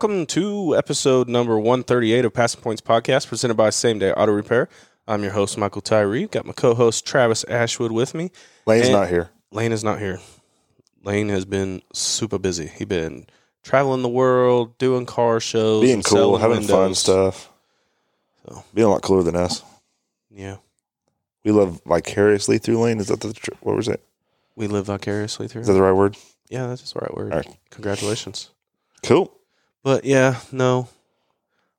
Welcome to episode number 138 of Passing Points Podcast, presented by Same Day Auto Repair. I'm your host, Michael Tyre. Got my co host, Tavis Ashwood, with me. Lane's And- not here. Lane is not here. Lane has been super busy. He been traveling the world, doing car shows, Being cool, having fun stuff. So. Being a lot cooler than us. Yeah, We live vicariously through Lane. Is that the what was it? we live vicariously through. Is that the right word? yeah, that's the right word. All right. Congratulations. Cool. But yeah, no.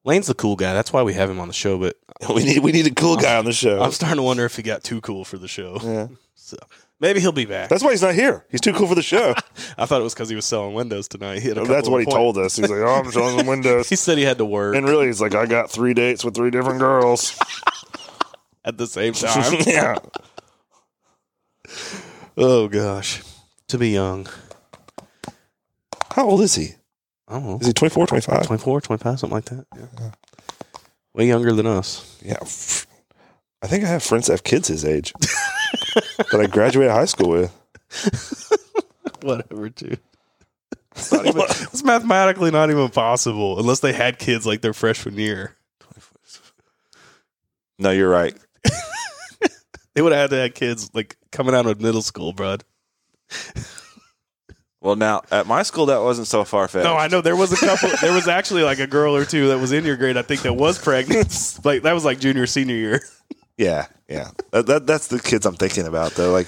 Lane's the cool guy. That's why we have him on the show. But We need we need a cool guy on the show. I'm starting to wonder if he got too cool for the show. yeah. So maybe he'll be back. That's why he's not here. He's too cool for the show. I thought it was because he was selling windows tonight. He had a That's what he told us. He's like, "Oh, I'm some windows." He said he had to work And really, he's like, "I got three dates with three different girls." at the same time. yeah. oh gosh, to be young. How old is he? I don't know. Is he 24, 25? 24, 25, something like that. Yeah. Way younger than us. Yeah. I think I have friends that have kids his age that I graduated high school with. Whatever, dude. It's, not even, it's mathematically not even possible unless they had kids like their freshman year. No, you're right. They would have had to have kids like coming out of middle school, bud. Well, now at my school, that wasn't so far fetched. No, I know there was a couple. there was actually like a girl or two that was in your grade. I think that was pregnant. like that was like junior senior year. Yeah, yeah. That, that that's the kids I'm thinking about though. Like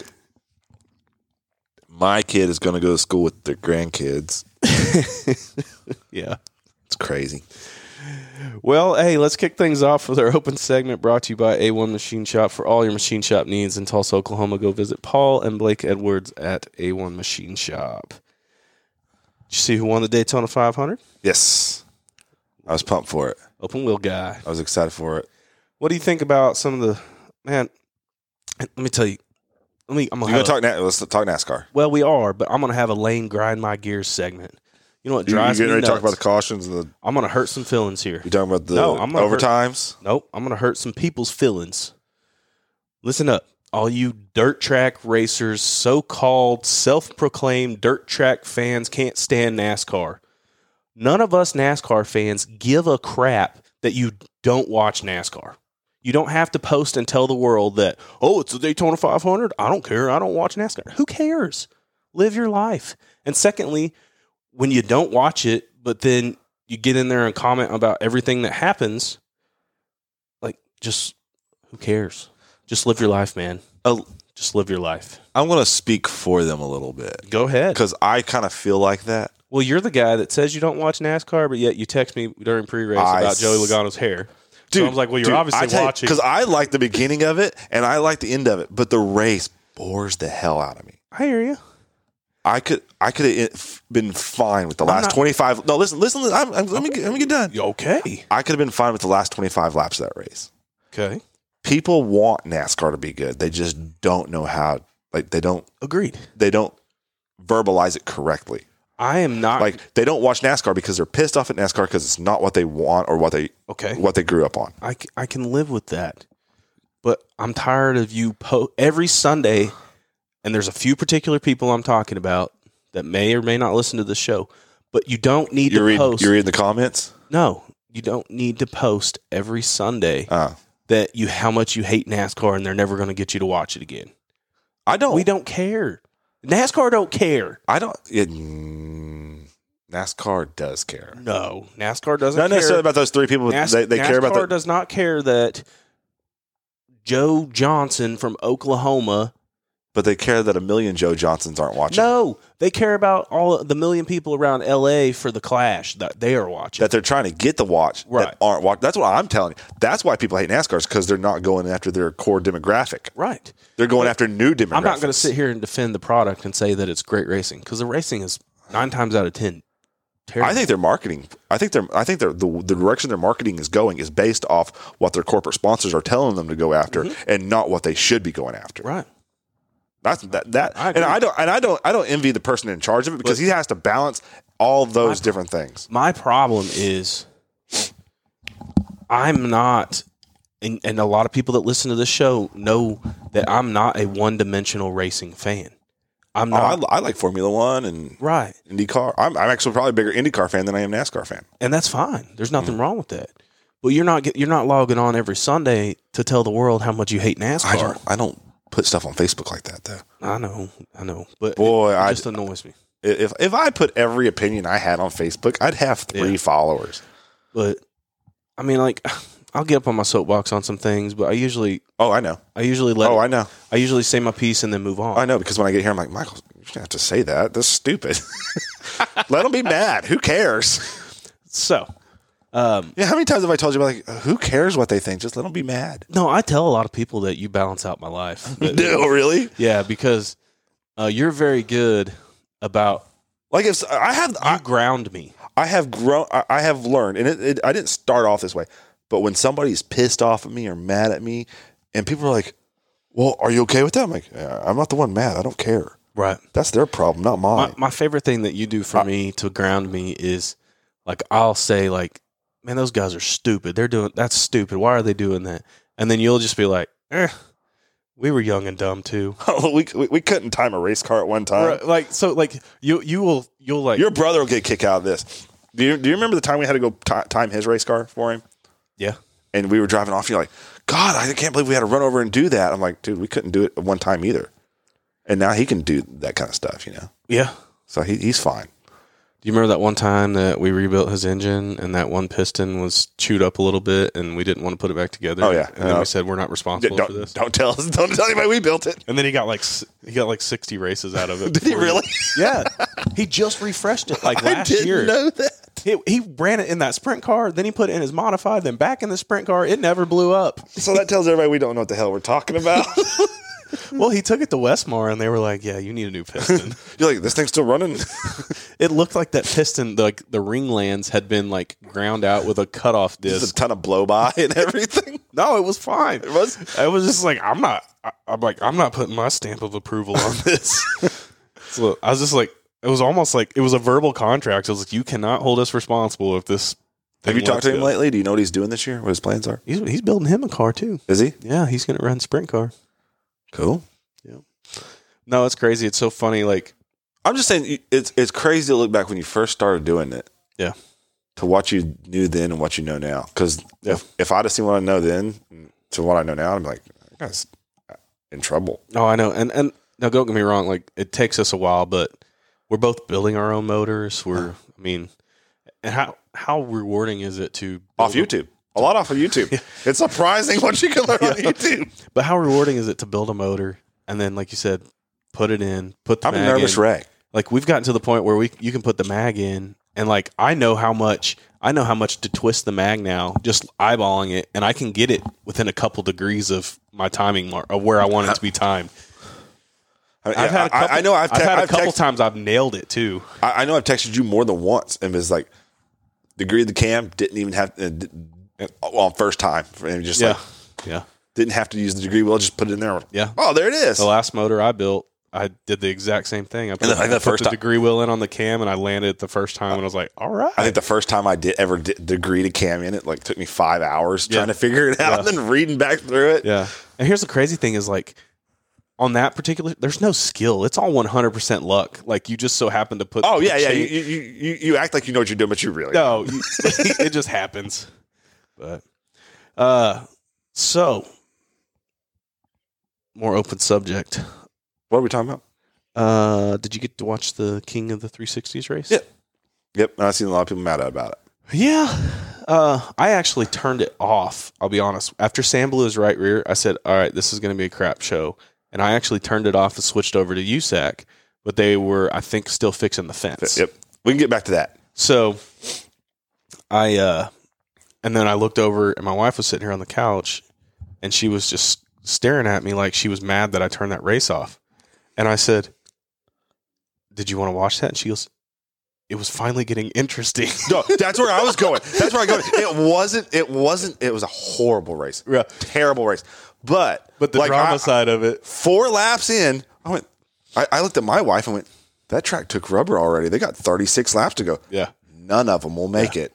my kid is going to go to school with their grandkids. Yeah. It's crazy. Well, hey, let's kick things off with our open segment brought to you by A1 Machine Shop. For all your machine shop needs in Tulsa, Oklahoma, go visit Paul and Blake Edwards at A1 Machine Shop. Did you see who won the Daytona 500? Yes, I was pumped for it. Open wheel guy. I was excited for it. What do you think about some of the man? Let me tell you. Let me. I'm gonna, going to a- talk? Na- let's talk NASCAR. Well, we are, but I'm gonna have a lane grind my gears segment. You know what You, you drives getting me nuts? to talk about the cautions and the? I'm gonna hurt some feelings here. You talking about the No, I'm gonna hurt- overtimes? Nope, I'm gonna hurt some people's feelings. Listen up, all you dirt track racers, so-called self-proclaimed dirt track fans can't stand NASCAR. None of us NASCAR fans give a crap that you don't watch NASCAR. You don't have to post and tell the world that, oh, it's the Daytona 500. I don't care. I don't watch NASCAR. Who cares? Live your life. And secondly, when you don't watch it, but then you get in there and comment about everything that happens, like just who cares? Just live your life, man. Oh, Just live your life. I'm going to speak for them a little bit Go ahead. because I kind of feel like that. Well, you're the guy that says you don't watch NASCAR, but yet you text me during pre-race about s- Joey Logano's hair. so I was like, well, you're obviously watching. because I like the beginning of it and I like the end of it, but the race bores the hell out of me. I hear you. I could I could have been fine with the last 25 No, listen, listen, I'm, I'm, let me get, let me get done. Okay. I could have been fine with the last 25 laps of that race. Okay. People want NASCAR to be good. They just don't know how like they don't Agreed. they don't verbalize it correctly. I am not Like they don't watch NASCAR because they're pissed off at NASCAR because it's not what they want or what they okay. what they grew up on. I, c- I can live with that. But I'm tired of you po- every Sunday, and there's a few particular people I'm talking about that may or may not listen to the show, but you don't need You to read post. you read the comments? no, you don't need to post every Sunday Uh, that you how much you hate NASCAR and they're never going to get you to watch it again. I don't We don't care. NASCAR don't care. I don't it, mm, NASCAR does care. No, NASCAR doesn't Not care. necessarily about those three people. NAS- they they care about NASCAR does not care that Joe Johnson from Oklahoma but they care that a million Joe Johnsons aren't watching. No, they care about all the million people around LA for the clash that they are watching. That they're trying to get the watch Right. that aren't watching. That's what I'm telling you. That's why people hate NASCAR because they're not going after their core demographic. right. They're going after new demographics. I'm not going to sit here and defend the product and say that it's great racing because the racing is nine times out of ten terrible. I think their marketing. I think they're. I think they're, the the direction their marketing is going is based off what their corporate sponsors are telling them to go after, and not what they should be going after. Mm-hmm. right. That's that. That I and. I don't. And I don't. I don't envy the person in charge of it because he has to balance all those different things. My problem is I'm not, and, and a lot of people that listen to this show know that I'm not a one dimensional racing fan. I'm Oh, I, not I like Formula One and right, IndyCar. I'm, I'm actually probably a bigger IndyCar fan than I am NASCAR fan. and that's fine. There's nothing mm. wrong with that. But you're not get, you're not logging on every Sunday to tell the world how much you hate NASCAR. I don't I don't put stuff on Facebook like that though. I know, I know, but Boy, it, it I- just annoys me. If if I put every opinion I had on Facebook, I'd have three Yeah. followers. But I mean, like, I'll get up on my soapbox on some things, but I usually Oh, I know. I usually let Oh, it- I know. I usually say my piece and then move on. I know because when I get here, I'm like, Michael, you have to say that. That's stupid. Let them be mad. Who cares? So, um, Yeah, how many times have I told you about like, who cares what they think? Just let them be mad. no, I tell a lot of people that you balance out my life. That- No, really? yeah, because uh, you're very good about Like if I have, you I, ground me. I have grown, I, I have learned, and it, it, I didn't start off this way, but when somebody's pissed off at me or mad at me, and people are like, "Well, are you okay with that?" I'm like, "Yeah, "I'm not the one mad. I don't care. Right. That's their problem, not mine." my favorite thing that you do for me to ground me is like I'll say like, "Man, those guys are stupid. They're doing that's stupid. Why are they doing that?" And then you'll just be like, "Eh, we were young and dumb too." we, we we couldn't time a race car at one time. Right, like so, like you you will you'll like Your brother will get a kick out of this. Do you, do you remember the time we had to go ti time his race car for him? yeah And we were driving off. And you're like, God, I can't believe we had to run over and do that. I'm like, dude, we couldn't do it at one time either. And now he can do that kind of stuff, you know. yeah. So he, he's fine. Do you remember that one time that we rebuilt his engine and that one piston was chewed up a little bit and we didn't want to put it back together? Oh, yeah. and then Uh, we said we're not responsible for Don't, this. don't tell us. Don't tell anybody we built it. And then he got like he got like sixty races out of it. Did he before really? Yeah, he just refreshed it like last I didn't year. know that. He, he ran it in that sprint car, then he put it in his modified, then back in the sprint car. It never blew up. So that tells everybody we don't know what the hell we're talking about. Well, he took it to Westmore, and they were like, "Yeah, you need a new piston." You're like, this thing's still running. it looked like that piston, like the ring lands, had been like ground out with a cutoff disc. a ton of blow by and everything. No, it was fine. It was. I was just like, I'm not. I, I'm like, I'm not putting my stamp of approval on this. so I was just like, it was almost like it was a verbal contract. I was like, you cannot hold us responsible if this. Have you talked to him go." lately? Do you know what he's doing this year? What his plans are? He's he's building him a car too. Is he? Yeah, he's gonna run sprint car. Cool. Yeah. No, it's crazy. It's so funny. Like, I'm just saying, it's it's crazy to look back when you first started doing it. Yeah. To what you knew then and what you know now. Because Yeah. if, if I'd have seen what I know then to what I know now, I'm like, that guy's uh, in trouble. oh, I know. And and now, don't get me wrong. Like, it takes us a while, but we're both building our own motors. We're, uh-huh. I mean, and how how rewarding is it to Off YouTube. A lot off of YouTube. It's surprising what you can learn on YouTube. But how rewarding is it to build a motor and then, like you said, put it in, put the I'm a mag nervous in. wreck. Like we've gotten to the point where we you can put the mag in, and like I know how much I know how much to twist the mag now, just eyeballing it, and I can get it within a couple degrees of my timing mark of where I want it to be timed. I, mean, I've had a couple, I, know I've, te- had a I've couple text- times I've nailed it too. I, I know I've texted you more than once, and it's like degree of the cam didn't even have uh, well first time, and just Yeah, like yeah. didn't have to use the degree wheel, just put it in there. Yeah. Oh, there it is. The last motor I built, I did the exact same thing. I put, the I put first the time- degree wheel in on the cam, and I landed it the first time, and I was like, "All right." I think the first time I did ever did degree to cam in it, like took me five hours trying to figure it out, Yeah. and then reading back through it. Yeah. And here's the crazy thing is like on that particular there's no skill. It's all 100% luck. Like you just so happen to put Oh yeah, yeah. You, you, you, you act like you know what you're doing, but you really no, you, it just happens. But uh so more open subject. What are we talking about? Uh did you get to watch the King of the 360s race? Yep. Yep, and I've seen a lot of people mad about it. Yeah. Uh, I actually turned it off. I'll be honest. After Sam blew his right rear, I said, "All right, this is going to be a crap show," and I actually turned it off and switched over to USAC. But they were, I think, still fixing the fence. Yep, we can get back to that. So I, uh, and then I looked over, and my wife was sitting here on the couch, and she was just staring at me like she was mad that I turned that race off. And I said, "Did you want to watch that?" And she goes, "It was finally getting interesting." No, that's where I was going. That's where I go. It wasn't. It wasn't. It was a horrible race. Yeah. Terrible race. But but the like, drama I- side of it, four laps in, I went. I, I looked at my wife and went, "That track took rubber already. They got 36 laps to go. yeah. None of them will make it."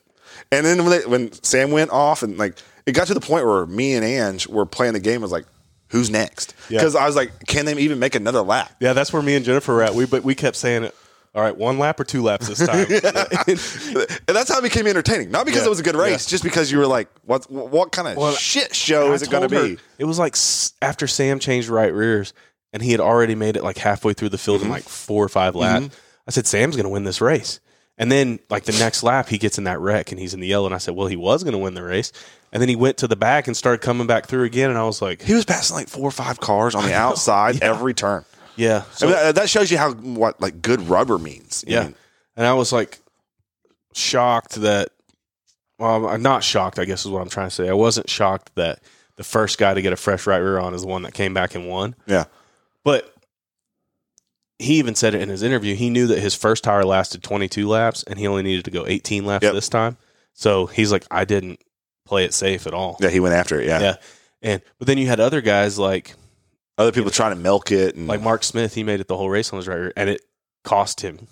And then when they, when Sam went off and like it got to the point where me and Ange were playing the game, I was like, who's next? Yeah. Because I was like, can they even make another lap? Yeah, that's where me and Jennifer were at. We but we kept saying it. All right, one lap or two laps this time. And that's how it became entertaining. Not because Yeah. it was a good race, just because you were like, what what kind of Well, shit show is it going to be? It was like after Sam changed right rears, and he had already made it like halfway through the field in mm-hmm. like four or five laps. Mm-hmm. I said, Sam's going to win this race. And then, like the next lap, he gets in that wreck and he's in the yellow. And I said, Well, he was going to win the race. And then he went to the back and started coming back through again. And I was like, He was passing like four or five cars on the outside every turn. Yeah. I So, mean, that, that shows you how what like good rubber means. I yeah. mean, and I was like shocked that, well, I'm not shocked, I guess is what I'm trying to say. I wasn't shocked that the first guy to get a fresh right rear on is the one that came back and won. yeah. But he even said it in his interview. He knew that his first tire lasted 22 laps and he only needed to go 18 laps Yep. this time. So he's like, I didn't play it safe at all. Yeah, he went after it. Yeah. Yeah. And but then you had other guys like Other people trying to milk it and like Mark Smith. He made it the whole race on his right rear, and it cost him.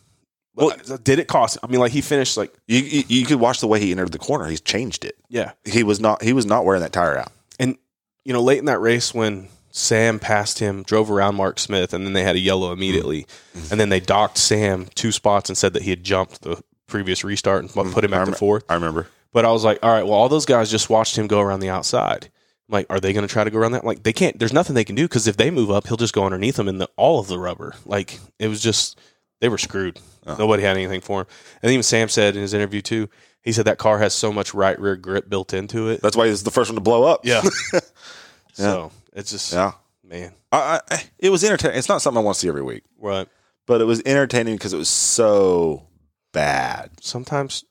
Well- did it cost? I mean, like he finished like you, you you could watch the way he entered the corner. He's changed it. yeah, He was not he was not wearing that tire out. and you know late in that race when Sam passed him, drove around Mark Smith, and then they had a yellow immediately, Mm-hmm. and then they docked Sam two spots and said that he had jumped the previous restart and put him I back to rem- fourth. I remember. But I was like, all right, well, all those guys just watched him go around the outside. I'm like, are they going to try to go around that? Like, they can't. There's nothing they can do because if they move up, he'll just go underneath them in the all of the rubber. Like, it was just they were screwed. Nobody had anything for him. And even Sam said in his interview too. He said that car has so much right rear grip built into it. That's why was the first one to blow up. Yeah. so it's just Yeah. man, I, I, it was entertaining. It's not something I want to see every week, right? but it was entertaining because it was so bad. Sometimes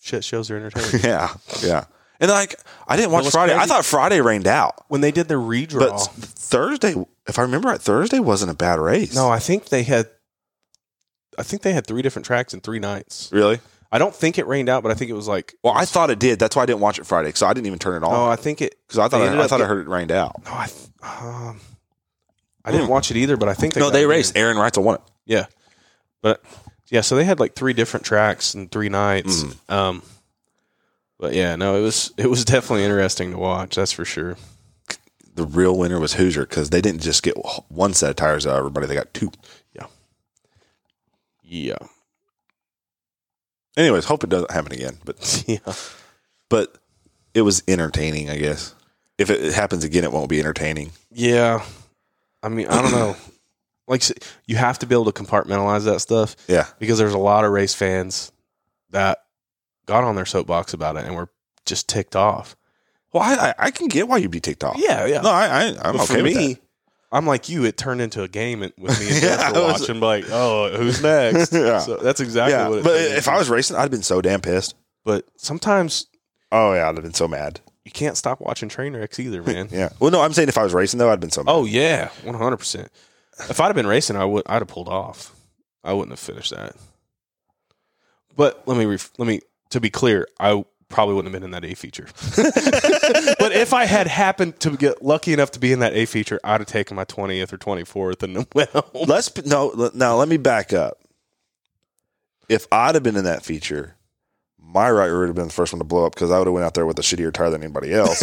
shit shows are entertaining. Yeah, yeah. And like, I didn't watch Friday. I thought Friday rained out, when they did the redraw, but Thursday, if I remember right, Thursday wasn't a bad race. no, I think they had. I think they had three different tracks in three nights. really. I don't think it rained out, but I think it was like Well, I thought it did. That's why I didn't watch it Friday because I didn't even turn it on. Oh, I think it. because I thought I, I thought I heard it rained out. No, I. th- Um, I didn't watch it either, but I think they No, they raced. Aaron Reutzel won it. Yeah, but yeah, so they had like three different tracks and three nights. Mm-hmm. Um, but yeah, no, it was it was definitely interesting to watch. That's for sure. The real winner was Hoosier because they didn't just get one set of tires out of everybody; they got two. Yeah, Yeah, Anyways, hope it doesn't happen again. But yeah, but it was entertaining, I guess. If it happens again, it won't be entertaining. yeah. I mean, I don't know. Like you have to be able to compartmentalize that stuff Yeah, because there's a lot of race fans that got on their soapbox about it and were just ticked off. well, I I, can get why you'd be ticked off. Yeah, yeah. No, I, I I'm But okay for with me, that. I'm like you. It turned into a game with me and Yeah, watching. Like, oh, who's next? Yeah. So that's exactly Yeah, what. It but if. I was racing, I'd have been so damn pissed. but sometimes Oh yeah, I'd have been so mad. you can't stop watching train wrecks either, man. Yeah. Well, no, I'm saying if I was racing though, I'd been so mad. Oh yeah, one hundred percent. If I'd have been racing, I would. I'd have pulled off. I wouldn't have finished that. But let me ref- let me to be clear, I probably wouldn't have been in that A feature. but if I had happened to get lucky enough to be in that A feature, I'd have taken my twentieth or twenty fourth and well. Let's no. Now let me back up. If I'd have been in that feature, my right rear would have been the first one to blow up because I would have went out there with a shittier tire than anybody else,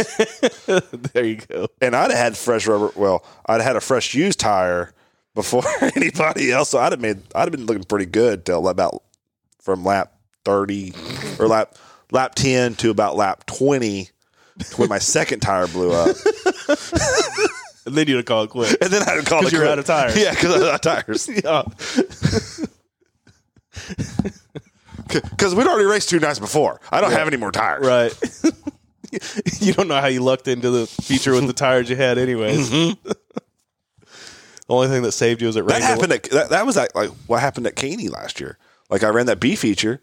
there you go. and I'd have had fresh rubber. Well, I'd have had a fresh used tire before anybody else. So I'd have made. I'd have been looking pretty good till about from lap thirty or lap lap ten to about lap twenty when my second tire blew up, And then you'd call it quits. and then I'd call it you're quit. out of tires. Yeah, because I'm out of tires. yeah. Because we'd already raced two nights before. I don't have any more tires. Right. you don't know how you lucked into the feature with the tires you had, anyways. Mm-hmm. the only thing that saved you was it That happened. At, that, that was like, like what happened at Caney last year. Like I ran that B feature,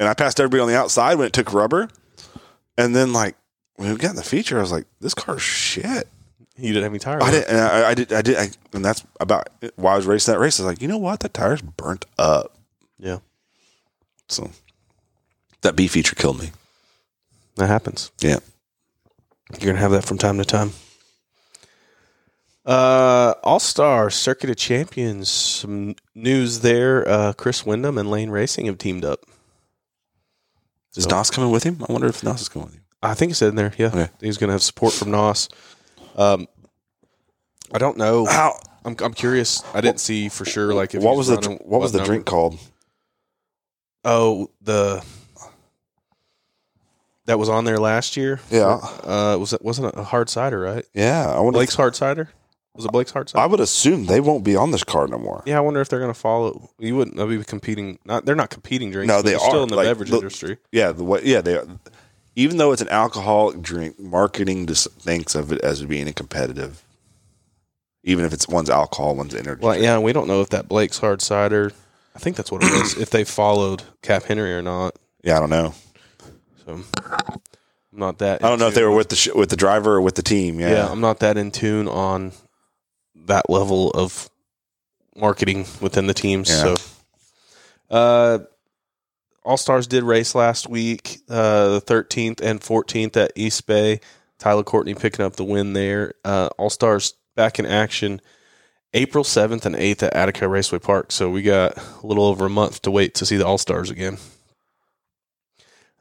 and I passed everybody on the outside when it took rubber, and then like when we got in the feature, I was like, "This car's shit." you didn't have any tires. I did. And I, I did. I did. I, and that's about why I was racing that race. I was like, you know what? That tire's burnt up. Yeah, So that B feature killed me. that happens. Yeah. You're gonna have that from time to time. Uh, All Star Circuit of Champions. Some news there. Uh, Chris Windom and Lane Racing have teamed up. Is Nos coming with him? I wonder if Nos is coming with him. I think said in there. Yeah, Okay. he's gonna have support from Nos. Um, I don't know. How? I'm, I'm curious. I didn't see for sure. Like, if What was the running what was the drink called? Oh, the that was on there last year. Yeah. Uh, was it wasn't it a hard cider, right? Yeah, I wonder. Blake's hard cider. Was it Blake's hard cider? I would assume they won't be on this card no more. yeah, I wonder if they're going to follow. You wouldn't they'll be competing. Not they're not competing drinks. No, they they're still in the Like, beverage look- industry. Yeah, the way, yeah, they are. Even though it's an alcoholic drink, marketing just thinks of it as being a competitive. Even if it's one's alcohol, one's energy. Well, drink. yeah, we don't know if that Blake's hard cider. I think that's what it is. if they followed Cap Henry or not. yeah, I don't know. So I'm not that. I don't know if they were with the sh- with the driver or with the team. Yeah, yeah. I'm not that in tune on that level of marketing within the teams. Yeah. So, uh, All Stars did race last week, uh, the 13th and 14th at East Bay. Tyler Courtney picking up the win there. Uh, All Stars back in action April 7th and 8th at Attica Raceway Park. So we got a little over a month to wait to see the All Stars again.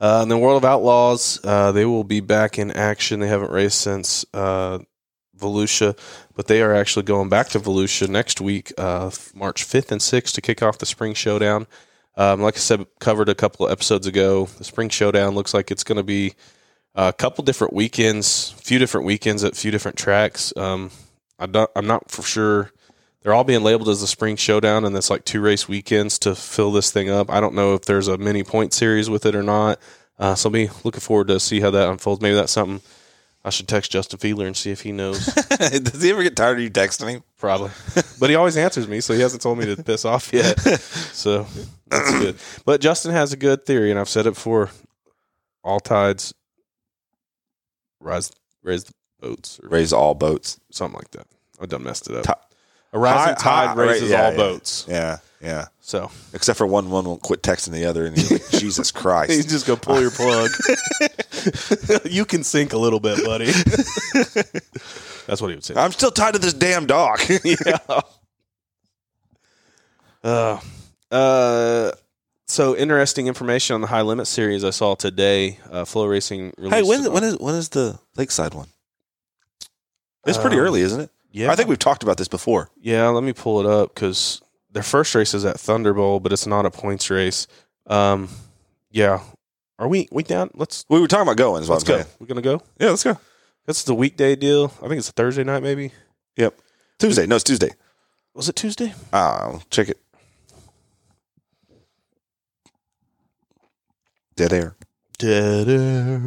Uh, and then World of Outlaws, uh, they will be back in action. They haven't raced since uh, Volusia, but they are actually going back to Volusia next week, uh, March 5th and 6th, to kick off the Spring Showdown. Um, like I said, covered a couple of episodes ago. The Spring Showdown looks like it's going to be a couple different weekends, a few different weekends at a few different tracks. Um, I I'm not for sure. They're all being labeled as the Spring Showdown, and it's like two race weekends to fill this thing up. I don't know if there's a mini point series with it or not. Uh, so I'll be looking forward to see how that unfolds. Maybe that's something I should text Justin Fiedler and see if he knows. Does he ever get tired of you texting him? Probably, but he always answers me, so he hasn't told me to piss off yet. So that's good. But Justin has a good theory, and I've said it before: all tides rise, raise the boats, or Raise all boats. something like that. I done messed it up. Ti- a rising tide raises right, yeah, all yeah. boats. Yeah, yeah. So Except for one, one won't quit texting the other, and like, Jesus you Christ. just go pull your plug. you can sink a little bit, buddy. That's what he would say. I'm still tied to this damn dog. yeah. Uh, uh, so interesting information on the high limit series I saw today. Uh, Flow Racing. hey, when when is when is the Lakeside one? It's pretty Um, early, isn't it? Yeah, I think we've talked about this before. Yeah, let me pull it up because their first race is at Thunderbolt, but it's not a points race. Um, yeah, are we we down? Let's We were talking about going. Is what let's I'm go. saying. We're gonna go. Yeah, let's go. That's the weekday deal. I think it's a Thursday night, maybe. Yep. Tuesday. No, it's Tuesday. Was it Tuesday? Ah, check it. Dead air. Dead air.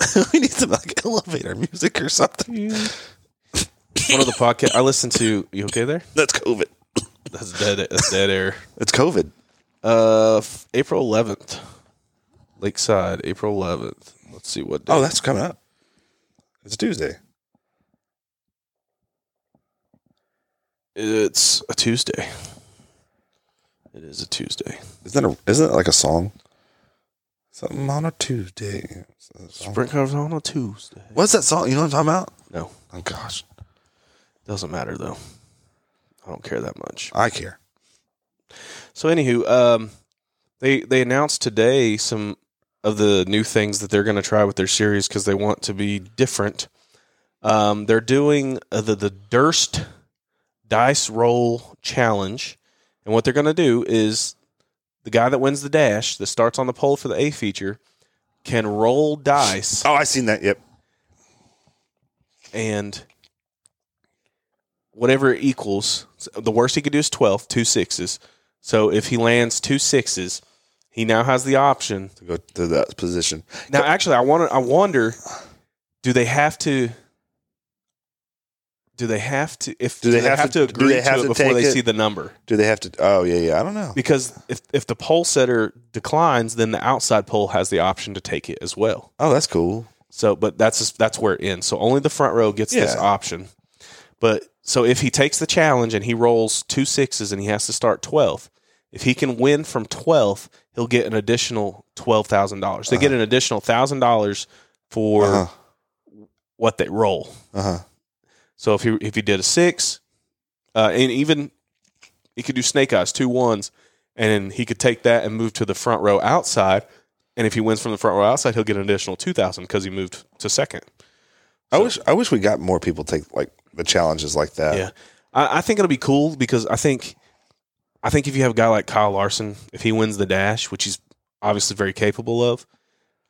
we need some like elevator music or something. One of the podcast I listened to. You okay there? That's COVID. That's dead. That's dead air. It's COVID. Uh, f- April 11th, Lakeside, April 11th. Let's see what. Day. Oh, that's coming up. It's Tuesday. it's a Tuesday. It is a Tuesday. Isn't that a, isn't it like a song? Something on a Tuesday. Spring comes on a Tuesday. What's that song? You know what I'm talking about? No, Oh gosh, doesn't matter though. I don't care that much. I care. So, anywho, um, they they announced today some of the new things that they're going to try with their series because they want to be different. Um, they're doing uh, the the Durst Dice Roll Challenge, and what they're going to do is the guy that wins the dash that starts on the pole for the A feature can roll dice Oh, I seen that. Yep. and whatever it equals. The worst he could do is 12, two sixes. So if he lands two sixes, he now has the option. To go to that position. Now, actually, I want I wonder, do they have to? Do they have to? If Do they have to- do agree they have to it before they it? see the number? Do they have to? Oh yeah, yeah. I don't know. Because if if the pole setter declines, then the outside pole has the option to take it as well. Oh, that's cool. So, but that's that's where it ends. So only the front row gets this option. But so if he takes the challenge and he rolls two sixes and he has to start twelfth, if he can win from twelfth, he'll get an additional twelve thousand dollars. They get an additional thousand dollars for Uh huh. what they roll. Uh huh. So if he if he did a six, uh, and even he could do snake eyes, two ones, and he could take that and move to the front row outside. And if he wins from the front row outside, he'll get an additional two thousand because he moved to second. I wish I wish we got more people take like the challenges like that. Yeah, I, I think it'll be cool because I think, I think if you have a guy like Kyle Larson, if he wins the dash, which he's obviously very capable of,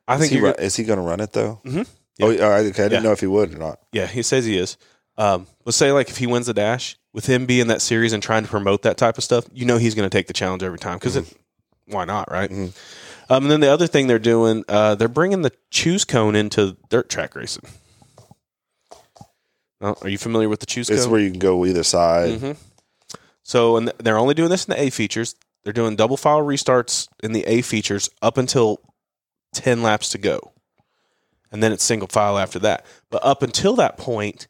I Is think he, you're is he going to run it though? Mhm. Oh, okay, I didn't Yeah. know if he would or not. Yeah, he says he is. Um, let's say like if he wins the dash, with him being that series and trying to promote that type of stuff, you know he's going to take the challenge every time because why not, right? Mhm. Um, and then the other thing they're doing, uh, they're bringing the choose cone into dirt track racing. Oh, are you familiar with the choose It's cone? where you can go either side. Mhm. So, and they're only doing this in the A features. They're doing double file restarts in the A features up until 10 laps to go. And then it's single file after that. But up until that point,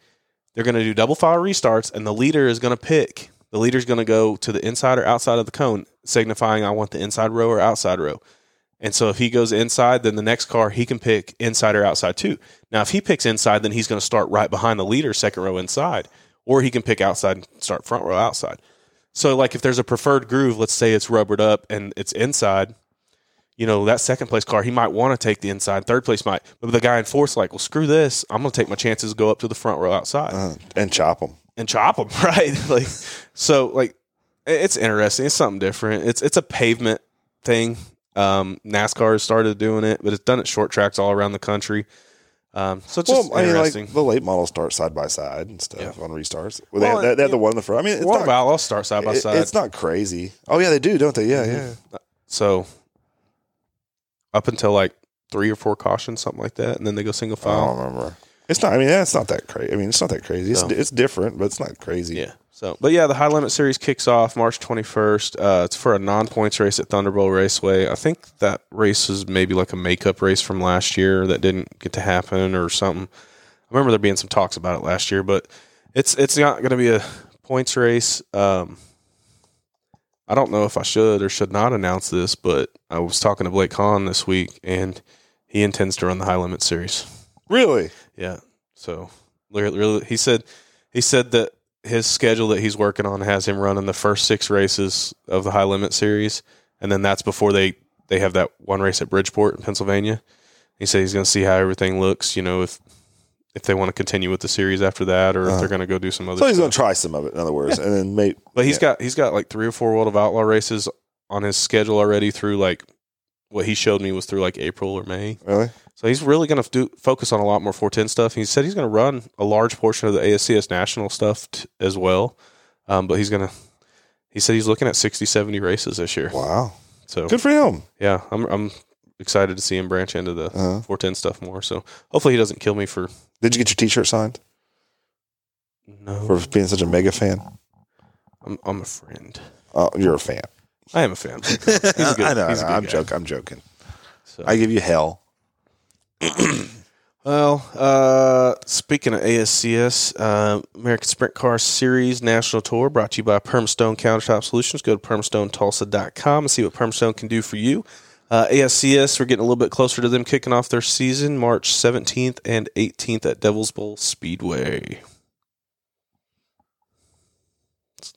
they're going to do double file restarts, and the leader is going to pick. The leader's going to go to the inside or outside of the cone, signifying I want the inside row or outside row. And so if he goes inside, then the next car he can pick inside or outside too. Now, if he picks inside, then he's going to start right behind the leader, second row inside, or he can pick outside and start front row outside. So, like if there's a preferred groove, let's say it's rubbered up and it's inside, you know that second place car he might want to take the inside. Third place might, but the guy in fourth like, well, screw this, I'm going to take my chances, go up to the front row outside Uh, and chop them. and chop them, right? like, so like, it's interesting. It's something different. It's it's a pavement thing. Um, NASCAR has started doing it, but it's done at short tracks all around the country. Um, so it's just I mean, interesting. like the late models start side by side and stuff Yeah. on restarts. Well, they, Well, have, they, they have the one in the front. I mean, it's World not, Outlaws start side by it- side. it's not crazy. Oh yeah, they do, don't they? Yeah, Mhm. yeah. so up until like three or four cautions, something like that, and then they go single file. I don't remember. It's not. I mean, it's not that crazy. I mean, it's not that crazy. It's, it's different, but it's not crazy. Yeah. So, but yeah, the High Limit Series kicks off March 21st. Uh, it's for a non points race at Thunderbolt Raceway. I think that race is maybe like a makeup race from last year that didn't get to happen or something. I remember there being some talks about it last year, but it's it's not going to be a points race. Um, I don't know if I should or should not announce this, but I was talking to Blake Hahn this week, and he intends to run the High Limit Series. Really? Yeah. So really, really, he said he said that his schedule that he's working on has him running the first six races of the high limit series, and then that's before they they have that one race at Bridgeport in Pennsylvania. He said he's going to see how everything looks. You know if if they want to continue with the series after that, or if Uh-huh. they're going to go do some other. So he's going to try some of it, in other words, and then maybe. But he's yeah. got he's got like three or four World of Outlaw races on his schedule already through like what he showed me was through like April or May. Really? So he's really going to do focus on a lot more 410 stuff. He said he's going to run a large portion of the ASCS national stuff t- as well. Um, but he's going to, he said he's looking at 60, 70 races this year. Wow. So Good for him. yeah, I'm, I'm excited to see him branch into the Uh-huh. 410 stuff more. So hopefully he doesn't kill me for Did you get your T-shirt signed no, for being such a mega fan? I'm, I'm a friend. Oh, you're a fan. I am a fan. He's a good, I know. I. I'm joking. I'm joking. So. I give you hell. Well, uh, speaking of ASCS, uh, American Sprint Car Series National Tour brought to you by Permastone Countertop Solutions. Go to permastonetulsa.com and see what Permastone can do for you. Uh, ASCS, we're getting a little bit closer to them kicking off their season March 17th and 18th at Devil's Bowl Speedway. It's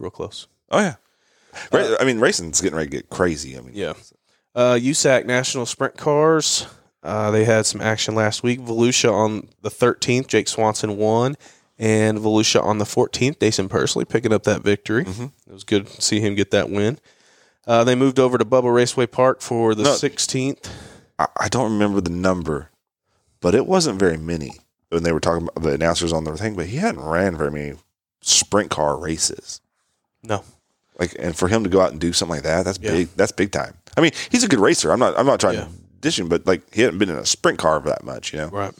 real close. Oh yeah. Ra- I mean, racing's getting ready to get crazy. I mean, Yeah. Uh, USAC National Sprint Cars. Uh, they had some action last week. Volusia on the 13th, Jake Swanson won. And Volusia on the 14th, Daison Pursley picking up that victory. Mhm. It was good to see him get that win. Uh, they moved over to Bubba Raceway Park for the No. 16th. I, I don't remember the number, but it wasn't very many when they were talking about the announcers on the thing. But he hadn't ran very many sprint car races. No. Like, and for him to go out and do something like that, that's Yeah. big. That's big time. I mean, he's a good racer. I'm not. I'm not trying Yeah. to dish him, but like he hadn't been in a sprint car for that much, you know. Right.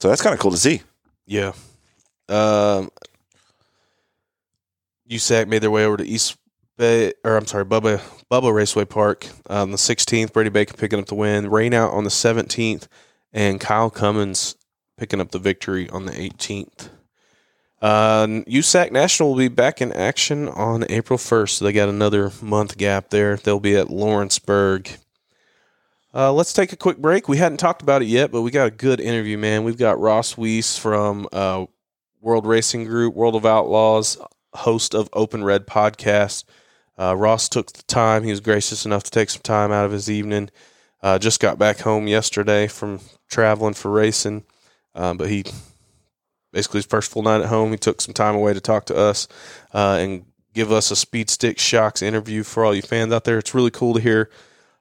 So that's kind of cool to see. Yeah. Um, USAC made their way over to East Bay, or I'm sorry, Bubba Bubba Raceway Park on the 16th. Brady Bacon picking up the win. Rain out on the 17th, and Kyle Cummins picking up the victory on the 18th. Uh, USAC National will be back in action on April 1st. So they got another month gap there. They'll be at Lawrenceburg. Uh, let's take a quick break. We hadn't talked about it yet, but we got a good interview, man. We've got Ross Wece from uh, World Racing Group, World of Outlaws, host of Open Red podcast. Uh, Ross took the time. He was gracious enough to take some time out of his evening. Uh, just got back home yesterday from traveling for racing, uh, but he basically his first full night at home. He took some time away to talk to us uh, and give us a Speed Stick Shocks interview for all you fans out there. It's really cool to hear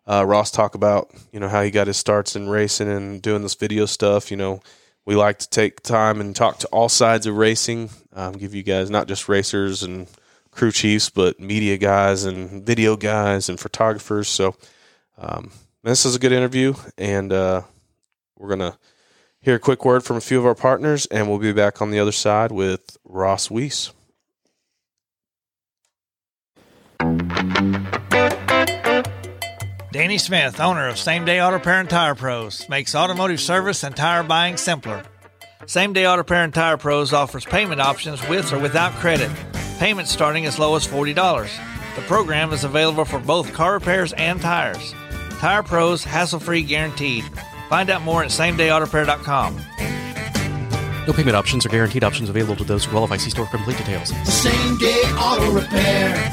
uh, Ross talk about you know how he got his starts in racing and doing this video stuff. You know, we like to take time and talk to all sides of racing, um, give you guys not just racers and crew chiefs, but media guys and video guys and photographers. So um, this is a good interview, and uh, we're gonna hear a quick word from a few of our partners, and we'll be back on the other side with Ross Wece. Danny Smith, owner of Same Day Auto Repair and Tire Pros, makes automotive service and tire buying simpler. Same Day Auto Repair and Tire Pros offers payment options with or without credit. Payments starting as low as $40. The program is available for both car repairs and tires. Tire Pros hassle free guaranteed. Find out more at samedayautorepair.com. No payment options or guaranteed options available to those who qualify. See store for complete details. Same day auto repair.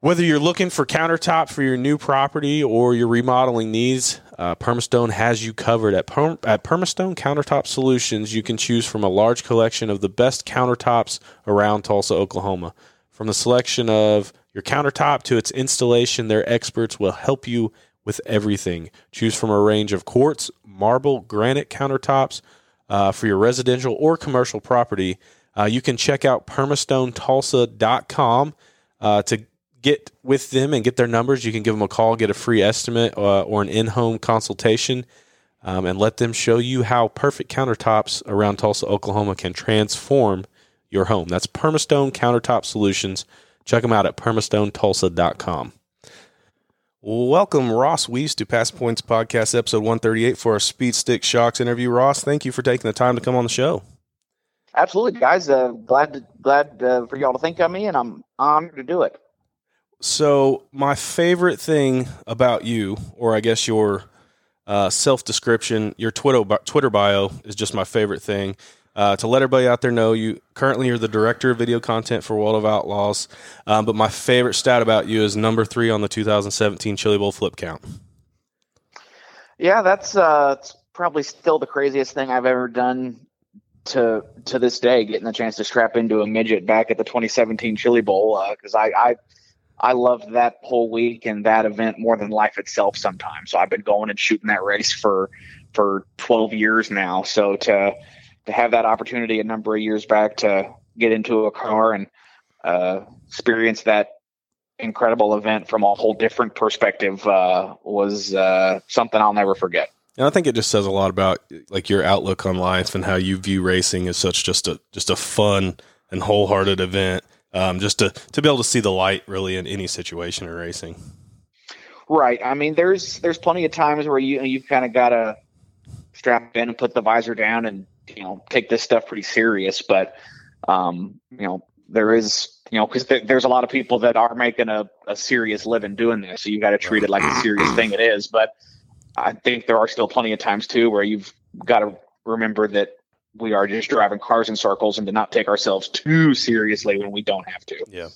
Whether you're looking for countertop for your new property or you're remodeling needs, uh, Permastone has you covered. At, Perm- at Permastone Countertop Solutions, you can choose from a large collection of the best countertops around Tulsa, Oklahoma. From the selection of your countertop to its installation, their experts will help you with everything. Choose from a range of quartz, marble, granite countertops uh, for your residential or commercial property. Uh, you can check out permastonetulsa.com uh, to get with them and get their numbers. You can give them a call, get a free estimate uh, or an in home consultation, um, and let them show you how perfect countertops around Tulsa, Oklahoma can transform your home. That's Permastone Countertop Solutions. Check them out at permastonetulsa.com. Welcome, Ross Wece, to Pass Points Podcast, episode 138 for our Speed Stick Shocks interview. Ross, thank you for taking the time to come on the show. Absolutely, guys. Uh, glad to, glad uh, for y'all to think of me, and I'm honored to do it. So, my favorite thing about you, or I guess your uh, self description, your Twitter Twitter bio is just my favorite thing. Uh, to let everybody out there know, you currently you're the director of video content for World of Outlaws. Um, but my favorite stat about you is number three on the 2017 Chili Bowl flip count. Yeah, that's uh, probably still the craziest thing I've ever done to to this day. Getting the chance to strap into a midget back at the 2017 Chili Bowl because uh, I, I I loved that whole week and that event more than life itself. Sometimes, so I've been going and shooting that race for for 12 years now. So to to have that opportunity a number of years back to get into a car and uh, experience that incredible event from a whole different perspective uh, was uh, something I'll never forget. And I think it just says a lot about like your outlook on life and how you view racing as such just a just a fun and wholehearted event. Um, just to to be able to see the light really in any situation in racing. Right. I mean, there's there's plenty of times where you you've kind of got to strap in and put the visor down and you know take this stuff pretty serious but um you know there is you know because th- there's a lot of people that are making a, a serious living doing this so you got to treat it like a serious thing it is but i think there are still plenty of times too where you've got to remember that we are just driving cars in circles and to not take ourselves too seriously when we don't have to yeah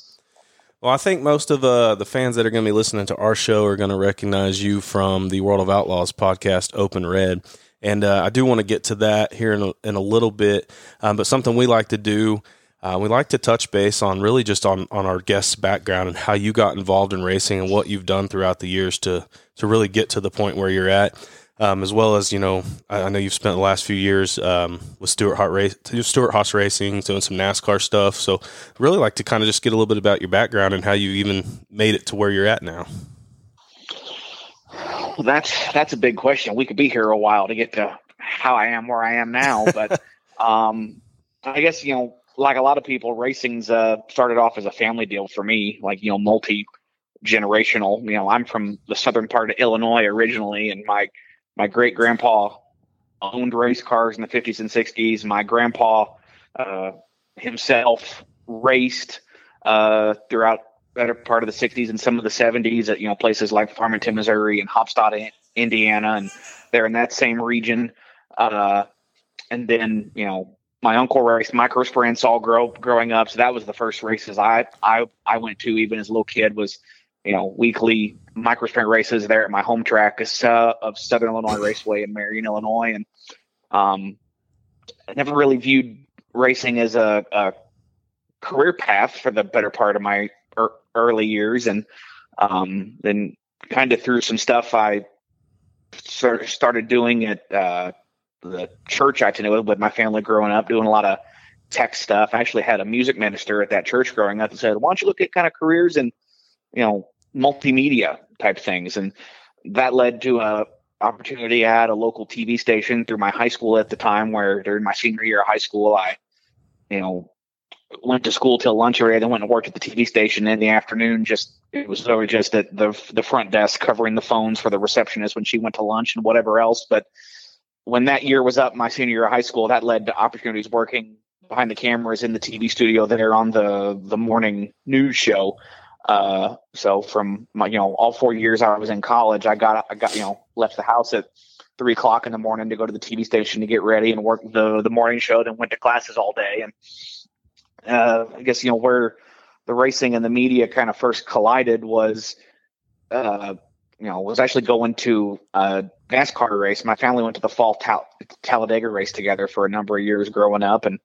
well, I think most of the fans that are going to be listening to our show are going to recognize you from the World of Outlaws podcast, Open Red. And uh, I do want to get to that here in a, in a little bit. Um, but something we like to do, uh, we like to touch base on really just on, on our guest's background and how you got involved in racing and what you've done throughout the years to, to really get to the point where you're at. Um, as well as you know, I, I, know you've spent the last few years um, with Stewart Haas race, Stewart Haas Racing, doing some NASCAR stuff. So, really like to kind of just get a little bit about your background and how you even made it to where you're at now. Well, that's that's a big question. We could be here a while to get to how I am where I am now, but um, I guess you know, like a lot of people, racing's uh, started off as a family deal for me, like you know, multi generational. You know, I'm from the southern part of Illinois originally, and my my great grandpa owned race cars in the 50s and 60s. My grandpa uh, himself raced uh, throughout better part of the 60s and some of the 70s at you know places like Farmington, Missouri, and Haubstadt, Indiana, and they're in that same region. Uh, and then you know my uncle raced micro sprints all grow growing up, so that was the first races I I I went to even as a little kid was you know weekly micro sprint races there at my home track of Southern Illinois Raceway in Marion, Illinois, and um, I never really viewed racing as a, a career path for the better part of my early years, and um, then kind of through some stuff I sort of started doing at uh, the church I attended with, my family growing up, doing a lot of tech stuff. I actually had a music minister at that church growing up and said, "Why don't you look at kind of careers and you know multimedia type things?" And that led to a opportunity at a local TV station through my high school at the time, where during my senior year of high school, I you know went to school till lunch area, then went and worked at the TV station in the afternoon. Just it was always just at the the front desk covering the phones for the receptionist when she went to lunch and whatever else. But when that year was up, my senior year of high school, that led to opportunities working behind the cameras in the TV studio there on the the morning news show. Uh, so from my you know all four years I was in college, I got I got you know left the house at three o'clock in the morning to go to the TV station to get ready and work the the morning show. Then went to classes all day and uh, I guess you know where the racing and the media kind of first collided was, uh, you know, was actually going to a NASCAR race. My family went to the fall Tal- Talladega race together for a number of years growing up, and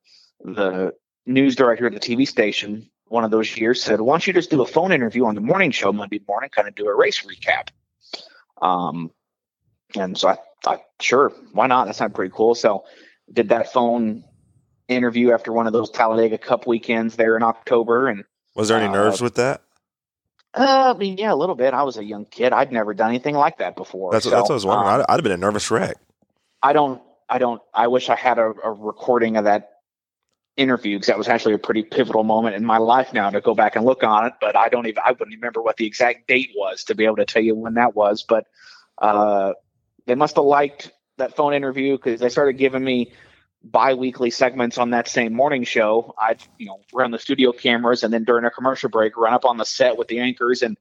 the news director at the TV station one of those years said, "Why don't you just do a phone interview on the morning show Monday morning, kind of do a race recap?" Um, and so I thought, sure, why not? That sounded pretty cool. So did that phone interview after one of those Talladega Cup weekends there in October. And Was there any Uh, nerves with that? uh, I mean, yeah, a little bit. I was a young kid. I'd never done anything like that before. That's, So, that's what I was wondering. um, I'd, I'd have been a nervous wreck. I don't, I don't, I wish I had a, a recording of that interview because that was actually a pretty pivotal moment in my life now to go back and look on it. But I don't even, I wouldn't remember what the exact date was to be able to tell you when that was. But uh, they must have liked that phone interview because they started giving me bi-weekly segments on that same morning show i'd you know run the studio cameras and then during a commercial break run up on the set with the anchors and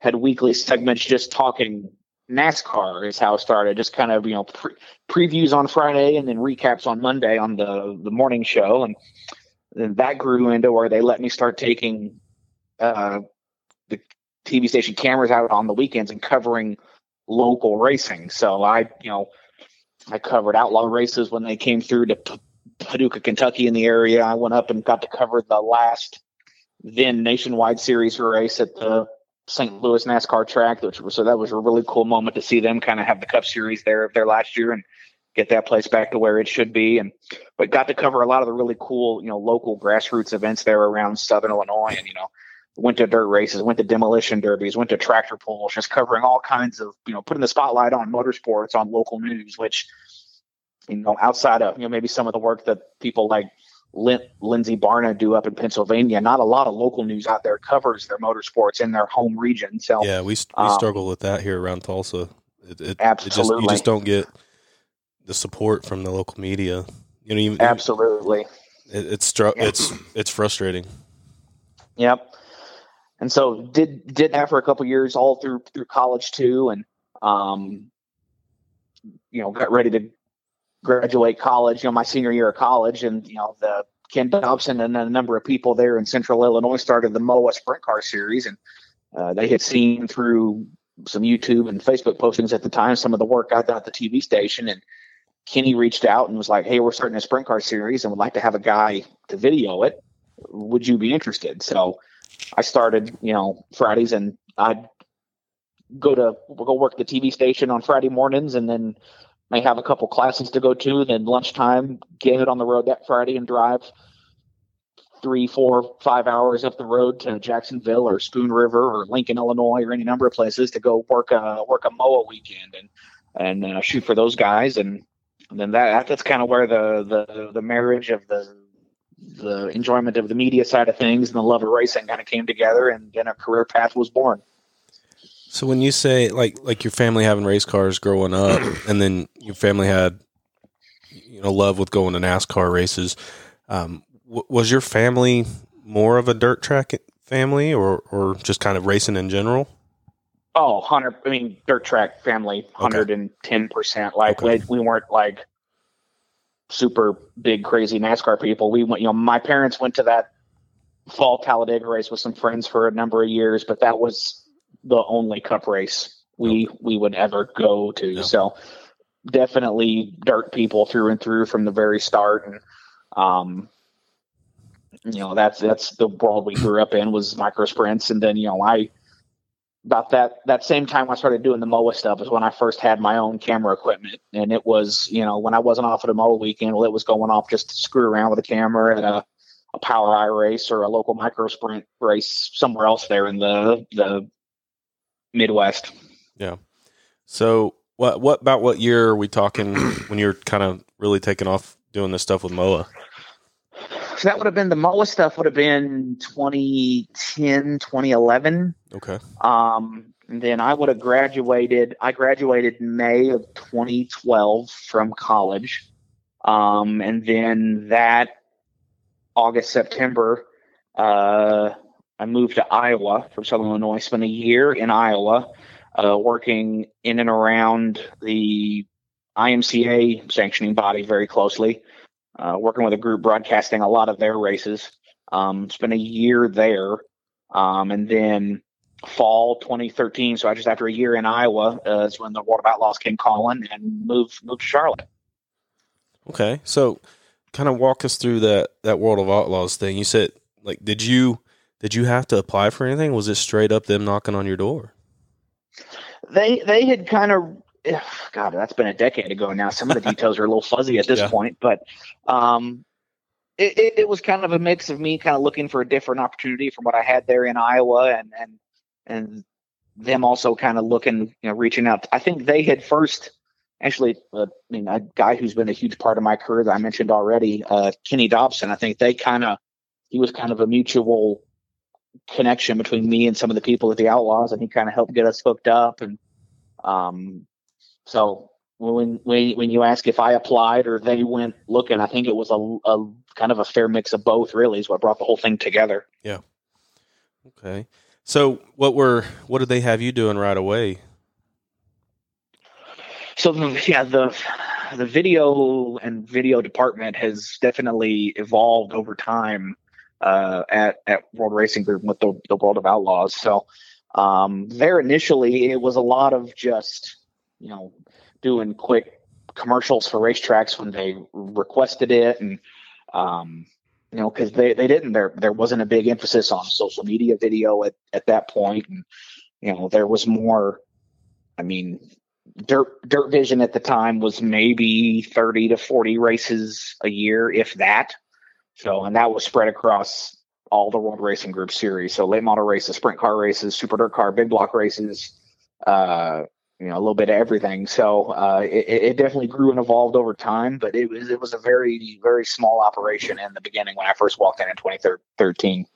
had weekly segments just talking NASCAR is how it started. Just kind of you know pre- previews on Friday and then recaps on Monday on the the morning show, and then that grew into where they let me start taking uh, the TV station cameras out on the weekends and covering local racing. So I you know I covered outlaw races when they came through to P- Paducah, Kentucky, in the area. I went up and got to cover the last then nationwide series race at the St. Louis NASCAR track, which was so that was a really cool moment to see them kind of have the Cup Series there there last year and get that place back to where it should be. And but got to cover a lot of the really cool, you know, local grassroots events there around Southern Illinois, and you know, went to dirt races, went to demolition derbies, went to tractor pulls, just covering all kinds of, you know, putting the spotlight on motorsports on local news, which you know, outside of you know maybe some of the work that people like Lin- Lindsey Barna do up in Pennsylvania. Not a lot of local news out there covers their motorsports in their home region. So Yeah, we we Um, struggle with that here around Tulsa. It, it, It just, Absolutely. you just don't get the support from the local media. You know, you, absolutely, it, it's it's it's frustrating. yep. And so did did that for a couple years, all through through college too, and um, you know, got ready to graduate college. You know, my senior year of college, and you know the Ken Dobson and a number of people there in Central Illinois started the MOA Sprint Car Series, and uh, they had seen through some YouTube and Facebook postings at the time some of the work I done at the TV station, and Kenny reached out and was like, "Hey, we're starting a Sprint Car Series, and would like to have a guy to video it. Would you be interested?" So I started, you know, Fridays, and I'd go to go work the TV station on Friday mornings, and then may have a couple classes to go to. Then lunchtime, get it on the road that Friday and drive three, four, five hours up the road to Jacksonville or Spoon River or Lincoln, Illinois, or any number of places to go work a work a MOA weekend and and uh, shoot for those guys. And, and then that that's kind of where the the the marriage of the the enjoyment of the media side of things and the love of racing kind of came together, and then a career path was born. So when you say like like your family having race cars growing up, and then your family had you know love with going to NASCAR races, um, w- was your family more of a dirt track family, or or just kind of racing in general? Oh, hundred. I mean, dirt track family, hundred and ten percent. Like Okay. we, we weren't like super big crazy NASCAR people. We went. You know, my parents went to that fall Talladega race with some friends for a number of years, but that was the only Cup race we we would ever go to. Yeah. So definitely dirt people through and through from the very start, and um, you know that's that's the world we grew up in was micro sprints, and then you know I about that that same time I started doing the MOA stuff is when I first had my own camera equipment, and it was you know when I wasn't off at a MOA weekend, well, it was going off just to screw around with a camera at a, a POWRi race or a local micro sprint race somewhere else there in the the Midwest. Yeah. So what what about what year are we talking when you're kind of really taking off doing this stuff with MOA? So that would have been the MOA stuff would have been 2010, 2011. Okay. Um, and then I would have graduated. I graduated May of 2012 from college. Um, and then that August, September, uh, I moved to Iowa from Southern Illinois, spent a year in Iowa, uh, working in and around the IMCA sanctioning body very closely, uh, working with a group broadcasting a lot of their races. Um, spent a year there. Um, and then fall 2013, so I just after a year in Iowa, uh, is when the World of Outlaws came calling and moved moved to Charlotte. Okay. So kind of walk us through that that World of Outlaws thing. You said like did you did you have to apply for anything? Was it straight up them knocking on your door? They they had kind of God, that's been a decade ago now. Some of the details are a little fuzzy at this Yeah. point, but um, it, it, it was kind of a mix of me kind of looking for a different opportunity from what I had there in Iowa, and and and them also kind of looking, you know, reaching out. I think they had first actually, uh, I mean, a guy who's been a huge part of my career that I mentioned already, uh, Kenny Dobson. I think they kind of he was kind of a mutual connection between me and some of the people at the Outlaws, and he kind of helped get us hooked up. And um, so when when when you ask if I applied or they went looking, I think it was a, a kind of a fair mix of both. Really, is what brought the whole thing together. Yeah. Okay. So what were what did they have you doing right away? So the, yeah, the the video and video department has definitely evolved over time uh, at at World Racing Group with the, the World of Outlaws. So um, there initially it was a lot of just you know doing quick commercials for racetracks when they requested it and um, you know because they, they didn't there there wasn't a big emphasis on social media video at, at that point and you know there was more i mean dirt dirt vision at the time was maybe 30 to 40 races a year if that. So and that was spread across all the world racing group series. So late model races sprint car races super dirt car big block races uh you know a little bit of everything so uh it, it definitely grew and evolved over time but it was it was a very very small operation in the beginning when i first walked in in 2013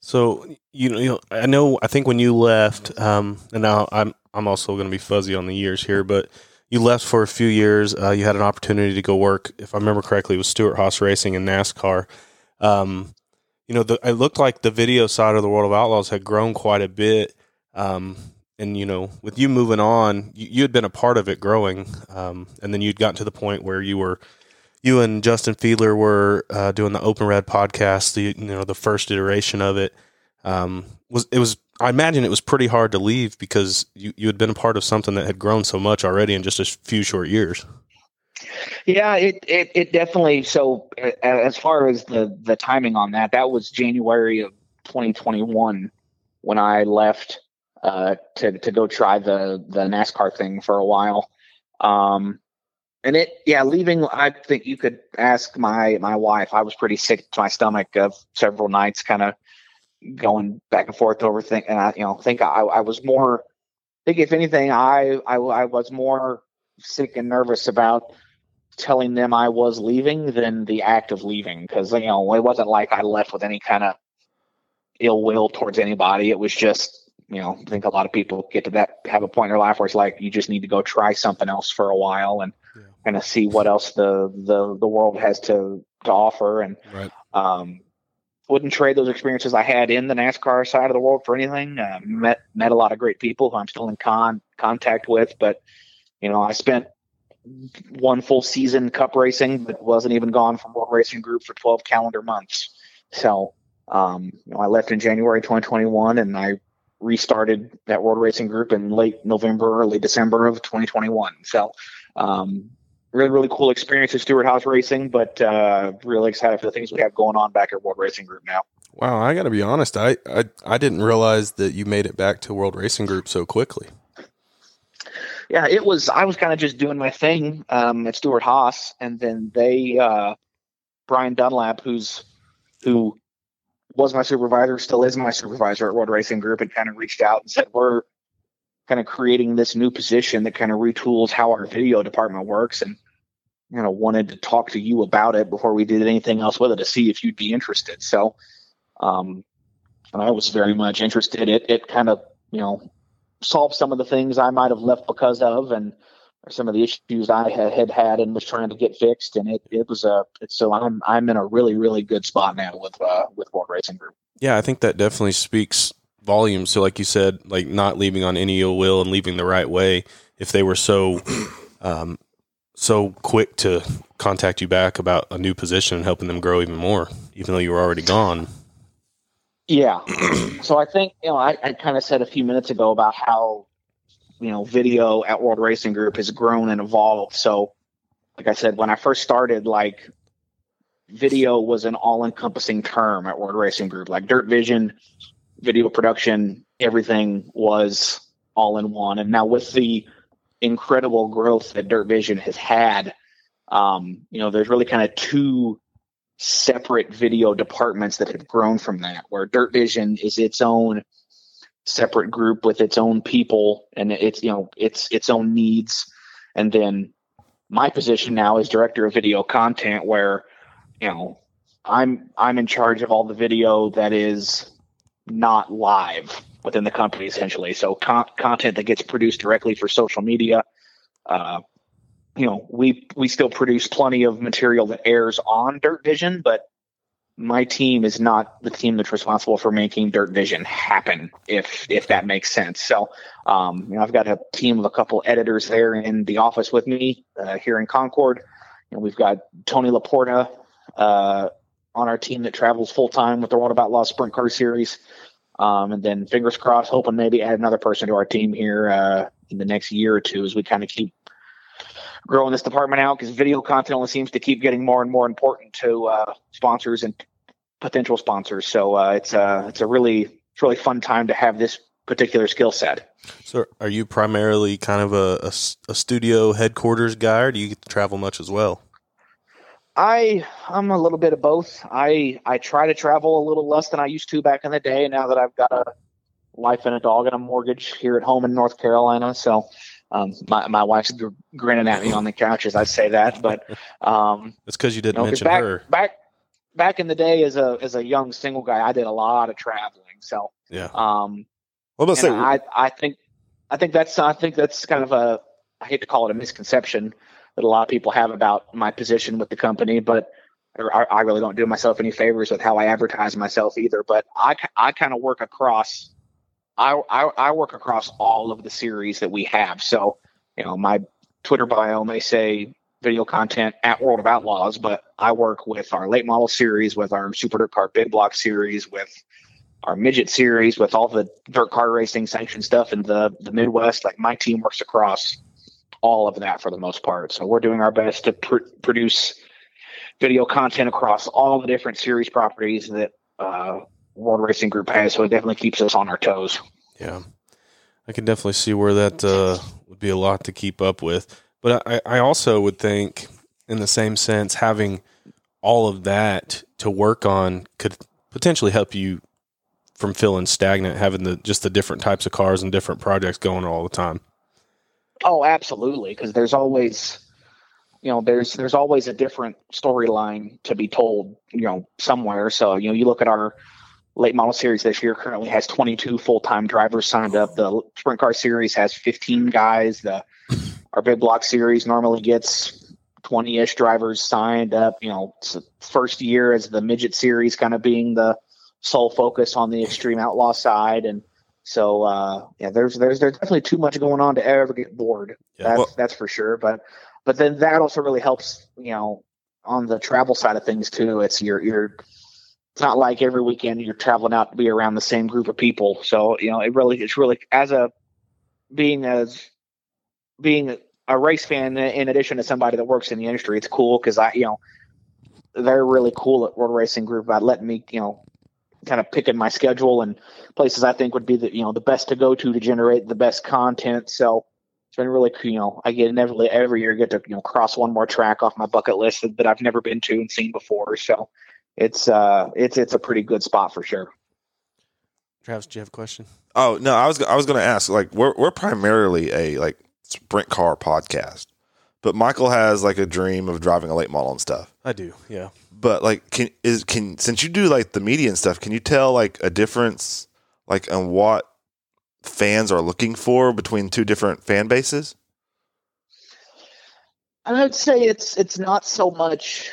So you know, you know, I know. I think when you left, um, and now I'm I'm also going to be fuzzy on the years here, but you left for a few years. Uh, you had an opportunity to go work, if I remember correctly, with Stewart Haas Racing and NASCAR. Um, you know, the, it looked like the video side of the World of Outlaws had grown quite a bit. Um, and you know, with you moving on, you, you had been a part of it growing, um, and then you'd gotten to the point where you were you and Justin Fiedler were uh, doing the Open Red podcast, the you know the first iteration of it. Um, was it was I imagine it was pretty hard to leave because you, you had been a part of something that had grown so much already in just a few short years. Yeah, it, it it definitely. So as far as the the timing on that, that was January of 2021 when I left uh, to to go try the the NASCAR thing for a while. Um, and it, yeah, leaving. I think you could ask my my wife. I was pretty sick to my stomach of several nights, kind of going back and forth over thing. And I, you know, think I, I was more. I think if anything, I, I I was more sick and nervous about telling them I was leaving than the act of leaving because you know it wasn't like I left with any kind of ill will towards anybody. It was just you know I think a lot of people get to that have a point in their life where it's like you just need to go try something else for a while and Yeah. kind of see what else the the the world has to to offer and Right. um wouldn't trade those experiences I had in the NASCAR side of the world for anything. Uh, met met a lot of great people who I'm still in con contact with, but you know I spent one full season cup racing, but wasn't even gone from World Racing Group for 12 calendar months. So, um, you know, I left in January 2021 and I restarted that World Racing Group in late November, early December of 2021. So, um, really really cool experience at Stewart Haas Racing, but uh, really excited for the things we have going on back at World Racing Group now. Wow, I got to be honest. I, I I didn't realize that you made it back to World Racing Group so quickly. Yeah, it was. I was kind of just doing my thing um, at Stewart Haas, and then they, uh, Brian Dunlap, who's who was my supervisor, still is my supervisor at World Racing Group, and kind of reached out and said, "We're kind of creating this new position that kind of retools how our video department works, and you know, wanted to talk to you about it before we did anything else with it to see if you'd be interested." So, um, and I was very much interested. It it kind of you know solved some of the things I might have left because of, and some of the issues I had, had had and was trying to get fixed. And it, it was a, so I'm, I'm in a really, really good spot now with, uh, with World Racing Group. Yeah, I think that definitely speaks volumes. So, like you said, like not leaving on any ill will and leaving the right way. If they were so, um, so quick to contact you back about a new position and helping them grow even more, even though you were already gone. Yeah. so I think, you know, I, I kind of said a few minutes ago about how, you know, video at World Racing Group has grown and evolved. So, like I said, when I first started, like video was an all encompassing term at World Racing Group. Like Dirt Vision, video production, everything was all in one. And now with the incredible growth that Dirt Vision has had, um, you know, there's really kind of two separate video departments that have grown from that, where Dirt Vision is its own separate group with its own people and it's you know its its own needs. And then my position now is director of video content where you know i'm i'm in charge of all the video that is not live within the company essentially. So con- content that gets produced directly for social media uh, you know we we still produce plenty of material that airs on dirt vision but my team is not the team that's responsible for making Dirt Vision happen, if if that makes sense. So, um, you know, I've got a team of a couple editors there in the office with me uh, here in Concord. And we've got Tony Laporta uh, on our team that travels full time with the World of Outlaws Sprint Car Series. Um, and then fingers crossed, hoping maybe add another person to our team here uh, in the next year or two as we kind of keep growing this department out because video content only seems to keep getting more and more important to uh, sponsors and potential sponsors. So uh, it's a it's a really it's really fun time to have this particular skill set. So, are you primarily kind of a, a, a, studio headquarters guy, or do you get to travel much as well? I I'm a little bit of both. I I try to travel a little less than I used to back in the day. Now that I've got a wife and a dog and a mortgage here at home in North Carolina, so um, my my wife's gr- grinning at me on the couch as I say that, but um, it's because you didn't you know, mention back, her. Back back in the day, as a as a young single guy, I did a lot of traveling. So yeah, um, well, let's say I I think I think that's I think that's kind of a I hate to call it a misconception that a lot of people have about my position with the company, but I, I really don't do myself any favors with how I advertise myself either. But I I kind of work across I, I, I work across all of the series that we have. So, you know, my Twitter bio may say video content at World of Outlaws, but I work with our late model series, with our Super Dirt Car Big Block series, with our midget series, with all the dirt car racing sanctioned stuff in the the Midwest. Like my team works across all of that for the most part. So we're doing our best to pr- produce video content across all the different series properties that uh, World Racing Group has, so it definitely keeps us on our toes. Yeah, I can definitely see where that uh, would be a lot to keep up with. But I, I also would think, in the same sense, having all of that to work on could potentially help you from feeling stagnant, having the just the different types of cars and different projects going all the time. Oh, absolutely, because there's always you know there's there's always a different storyline to be told you know somewhere so you know you look at our late model series this year currently has 22 full-time drivers signed up. The sprint car series has 15 guys. The our big block series normally gets 20-ish drivers signed up. You know first year as the midget series kind of being the sole focus on the extreme outlaw side. And so uh, yeah there's there's there's definitely too much going on to ever get bored. Yeah, that's well, that's for sure. But but then that also really helps you know on the travel side of things too. It's your your it's not like every weekend you're traveling out to be around the same group of people. So, you know, it really, it's really as a being as being a race fan in addition to somebody that works in the industry, it's cool because I, you know, they're really cool at World Racing Group about letting me, you know, kind of picking my schedule and places I think would be the, you know, the best to go to to generate the best content. So it's been really cool. You know, I get every every year get to you know cross one more track off my bucket list that, that I've never been to and seen before. So it's uh it's it's a pretty good spot for sure. Tavis, do you have a question? Oh no, I was I was going to ask. Like, we're we're primarily a like sprint car podcast, but Michael has like a dream of driving a late model and stuff. I do. Yeah. But like, can is can since you do like the media and stuff, can you tell like a difference like on what fans are looking for between two different fan bases? I would say it's it's not so much.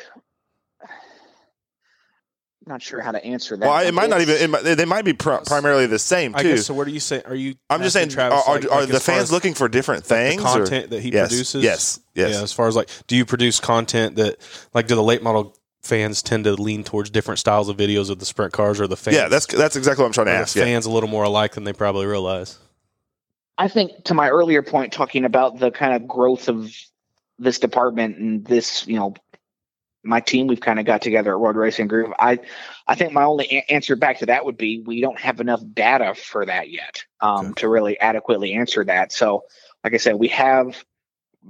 Not sure how to answer that. Well, it might not even. It might, they might be pr- primarily the same I too. guess so. What are you saying? Are you? I'm just saying, Tavis, are, like- are like the fans as looking for different the things? or- content that he yes, produces? Yes, yes. Yeah. As far as like, do you produce content that like do the late model fans tend to lean towards different styles of videos of the sprint cars or the fans? Yeah, that's that's exactly what I'm trying to are the ask. Yeah. fans a little more alike than they probably realize. I think to my earlier point, talking about the kind of growth of this department and this, you know, my team we've kind of got together at World Racing Group. I, I think my only a- answer back to that would be we don't have enough data for that yet um, Okay. to really adequately answer that. So, like I said, we have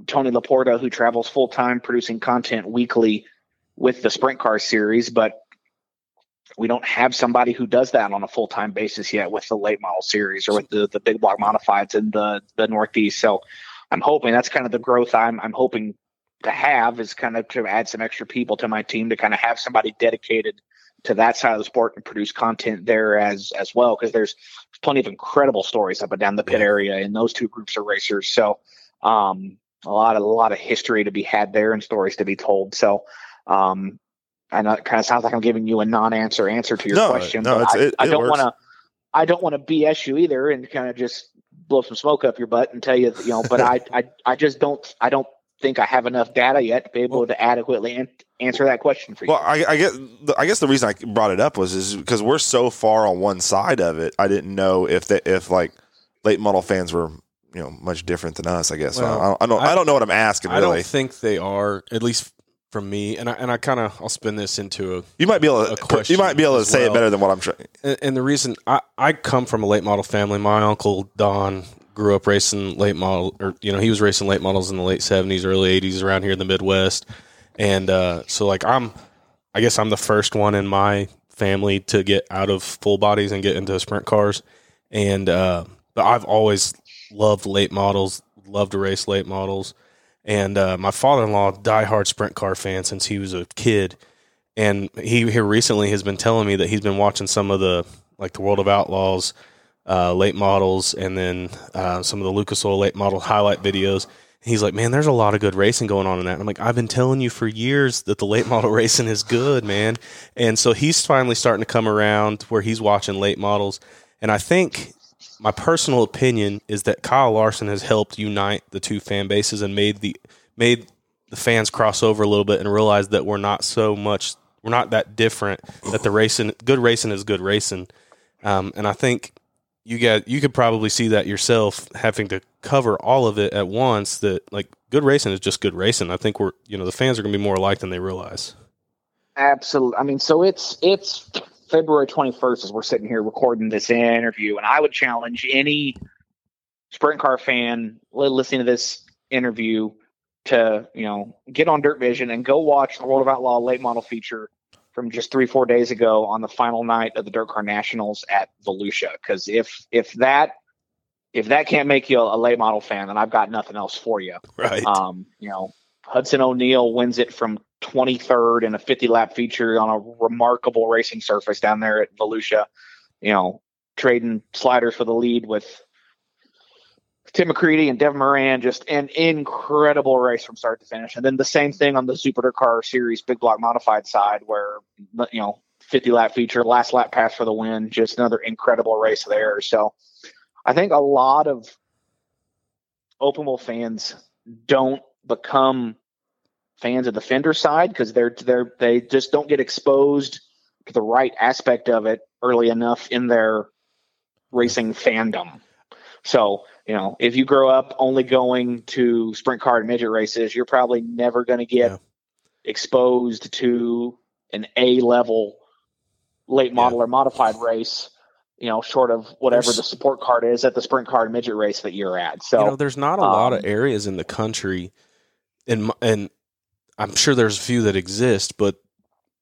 Tony Laporta who travels full time producing content weekly with the Sprint Car series, but we don't have somebody who does that on a full time basis yet with the late model series or with the, the big block modifieds in the the Northeast. So I'm hoping that's kind of the growth I'm I'm hoping to have is kind of to add some extra people to my team to kind of have somebody dedicated to that side of the sport and produce content there as as well because there's plenty of incredible stories up and down the pit area in those two groups of racers. So um, a lot of a lot of history to be had there and stories to be told. So um, I know it kind of sounds like I'm giving you a non-answer answer to your No, question, no, but I, it- I don't want to. I don't want to BS you either, and kind of just blow some smoke up your butt and tell you, you know. But I, I, I just don't. I don't think I have enough data yet to be able to adequately an- answer that question for you. Well, I, I get. the- I guess the reason I brought it up was is because we're so far on one side of it. I didn't know if they, if like late model fans were you know much different than us. I guess So I, I don't. I, I- don't know what I'm asking. I don't think they are, at least from me. And I and I kind of I'll spin this into a you might be able a to. question You might be able to as say it better than what I'm trying. and, and the reason I, I come from a late model family, my uncle Don grew up racing late model, or you know, he was racing late models in the late seventies, early eighties around here in the Midwest, and uh, so like I'm, I guess I'm the first one in my family to get out of full bodies and get into sprint cars, and uh, but I've always loved late models, loved to race late models, and uh, my father-in-law diehard sprint car fan since he was a kid. And he here recently has been telling me that he's been watching some of the like the World of Outlaws uh, late models, and then uh, some of the Lucas Oil late model highlight videos. He's like, man, there's a lot of good racing going on in that. And I'm like, I've been telling you for years that the late model racing is good, man. And so he's finally starting to come around where he's watching late models. And I think my personal opinion is that Kyle Larson has helped unite the two fan bases and made the made the fans cross over a little bit and realize that we're not so much we're not that different that the racing good racing is good racing um, and i think you got you could probably see that yourself having to cover all of it at once that like good racing is just good racing i think we're you know the fans are going to be more alike than they realize Absolutely. I mean, so it's it's February 21st as we're sitting here recording this interview, and I would challenge any sprint car fan listening to this interview to you know get on Dirt Vision and go watch the World of Outlaw late model feature from just three four days ago on the final night of the Dirt Car Nationals at Volusia. Because if if that if that can't make you a, a late model fan, then I've got nothing else for you. right Um, you know, Hudson O'Neill wins it from 23rd in a 50 lap feature on a remarkable racing surface down there at Volusia. You know, trading sliders for the lead with Tim McCreadie and Devin Moran. Just an incredible race from start to finish. And then the same thing on the Super Car Series Big Block Modified side, where you know 50 lap feature, last lap pass for the win. Just another incredible race there. So I think a lot of open wheel fans don't become fans of the fender side because they're they're they just don't get exposed to the right aspect of it early enough in their racing fandom. So, you know, if you grow up only going to sprint car and midget races, you're probably never going to get Yeah. exposed to an A level late model or modified race, you know, short of whatever There's- the support card is at the sprint car and midget race that you're at. So, you know, there's not a lot of um, areas in the country, and and I'm sure there's a few that exist, but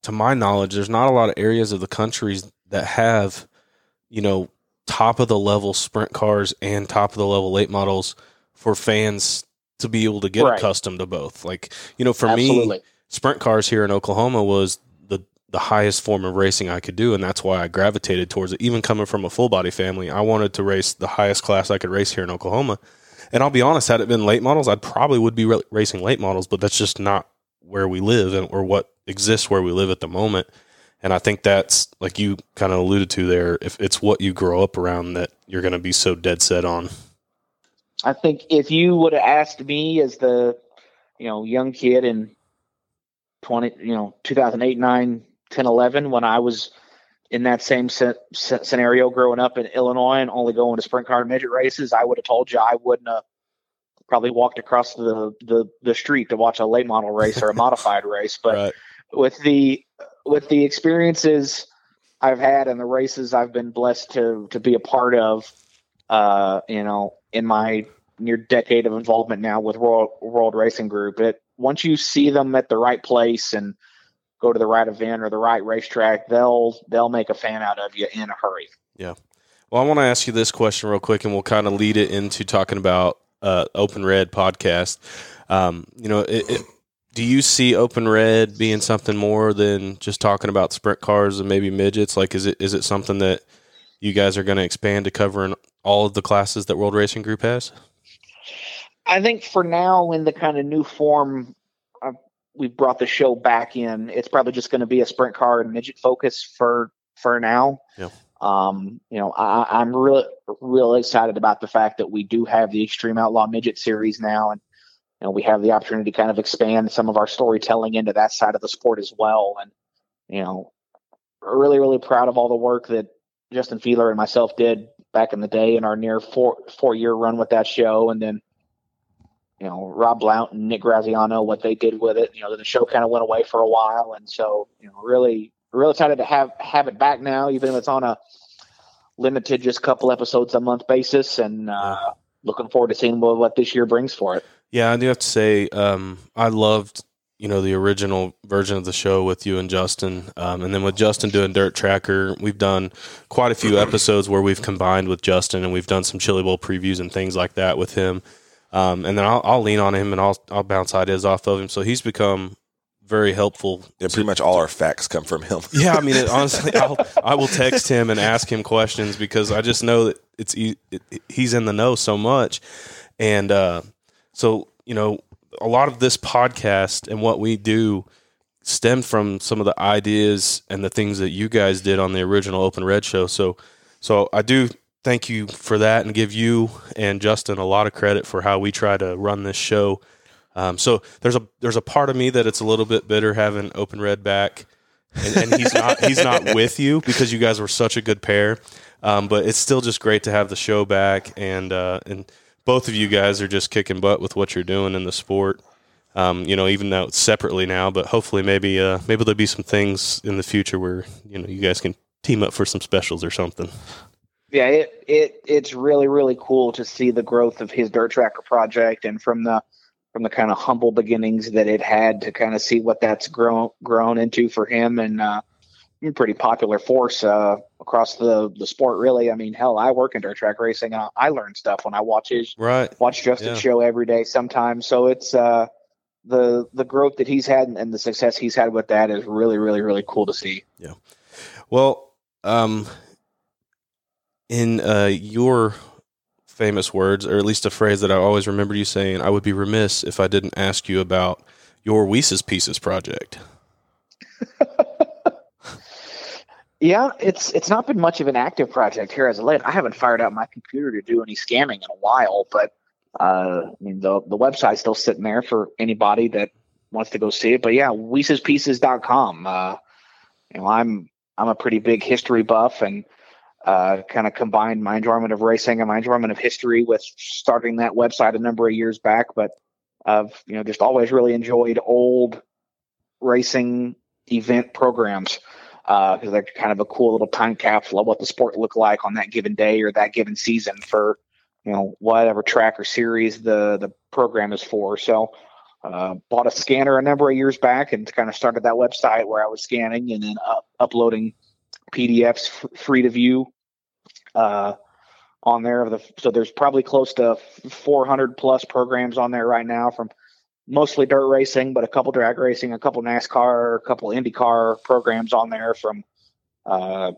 to my knowledge, there's not a lot of areas of the countries that have, you know, top of the level sprint cars and top of the level late models for fans to be able to get Right. accustomed to both. Like, you know, for absolutely. me, sprint cars here in Oklahoma was the the highest form of racing I could do, and that's why I gravitated towards it. Even coming from a full body family, I wanted to race the highest class I could race here in Oklahoma. And I'll be honest, had it been late models, I probably would be ra- racing late models, but that's just not where we live and or what exists where we live at the moment. And I think that's like you kind of alluded to there. If it's what you grow up around, that you're going to be so dead set on. I think if you would have asked me as the, you know, young kid in 20, you know, 2008, 9, 10, 11, when I was in that same scenario growing up in Illinois and only going to sprint car and midget races, I would have told you I wouldn't have probably walked across the, the, the street to watch a late model race or a modified race. But right. with the, with the experiences I've had and the races I've been blessed to, to be a part of, uh, you know, in my near decade of involvement now with World World Racing Group, it once you see them at the right place and go to the right event or the right racetrack, they'll they'll make a fan out of you in a hurry. Yeah. Well, I want to ask you this question real quick, and we'll kind of lead it into talking about uh, Open Red podcast. Um, you know, it, it, do you see Open Red being something more than just talking about sprint cars and maybe midgets? Like, is it is it something that you guys are going to expand to covering all of the classes that World Racing Group has? I think for now, in the kind of new form, uh, we brought the show back in. It's probably just going to be a sprint car and midget focus for for now. Yeah. Um, you know, I, I'm really really excited about the fact that we do have the Extreme Outlaw Midget series now, and you know, we have the opportunity to kind of expand some of our storytelling into that side of the sport as well. And you know, really really proud of all the work that Justin Fiedler and myself did back in the day in our near four four year run with that show, and then you know Rob Blount and Nick Graziano what they did with it. You know the show kind of went away for a while, and so you know really really excited to have have it back now, even if it's on a limited just couple episodes a month basis, and uh, looking forward to seeing what, what this year brings for it. Yeah, I do have to say, um, I loved you know the original version of the show with you and Justin, um, and then with Justin doing Dirt Tracker, we've done quite a few episodes where we've combined with Justin, and we've done some Chili Bowl previews and things like that with him. Um, and then I'll, I'll lean on him and I'll I'll bounce ideas off of him. So he's become very helpful. Yeah, pretty much all our facts come from him. Yeah, I mean, it, honestly, I'll, I will text him and ask him questions because I just know that it's e- it, he's in the know so much, and uh, so you know, a lot of this podcast and what we do stemmed from some of the ideas and the things that you guys did on the original Open Red show. So, so I do thank you for that and give you and Justin a lot of credit for how we try to run this show. Um, so there's a there's a part of me that it's a little bit bitter having Open Red back, and, and he's not he's not with you because you guys were such a good pair. Um, but it's still just great to have the show back, and uh, and both of you guys are just kicking butt with what you're doing in the sport. Um, you know, even though it's separately now, but hopefully maybe uh, maybe there'll be some things in the future where you know you guys can team up for some specials or something. Yeah, it, it it's really really cool to see the growth of his Dirt Tracker project, and from the from the kind of humble beginnings that it had to kind of see what that's grown grown into for him, and uh, pretty popular force uh, across the the sport. Really, I mean, hell, I work in dirt track racing, and I learn stuff when I watch his Right. watch Justin's Yeah. show every day. Sometimes, so it's uh, the the growth that he's had and the success he's had with that is really really really cool to see. Yeah. Well, um, in uh, your famous words, or at least a phrase that I always remember you saying, I would be remiss if I didn't ask you about your Wece's Pieces project. Yeah, it's it's not been much of an active project here as of late. I haven't fired up my computer to do any scanning in a while, but uh, I mean the the website's still sitting there for anybody that wants to go see it. But yeah, WecesPieces.com. Uh, you know, I'm I'm a pretty big history buff, and uh, kind of combined my enjoyment of racing and my enjoyment of history with starting that website a number of years back. But I've you know just always really enjoyed old racing event programs because they're kind of a cool little time capsule of what the sport looked like on that given day or that given season for you know whatever track or series the the program is for. So uh, bought a scanner a number of years back and kind of started that website where I was scanning and then up, uploading PDFs f- free to view uh, on there. Of the so there's probably close to 400 plus programs on there right now from mostly dirt racing, but a couple drag racing, a couple NASCAR, a couple IndyCar programs on there from uh,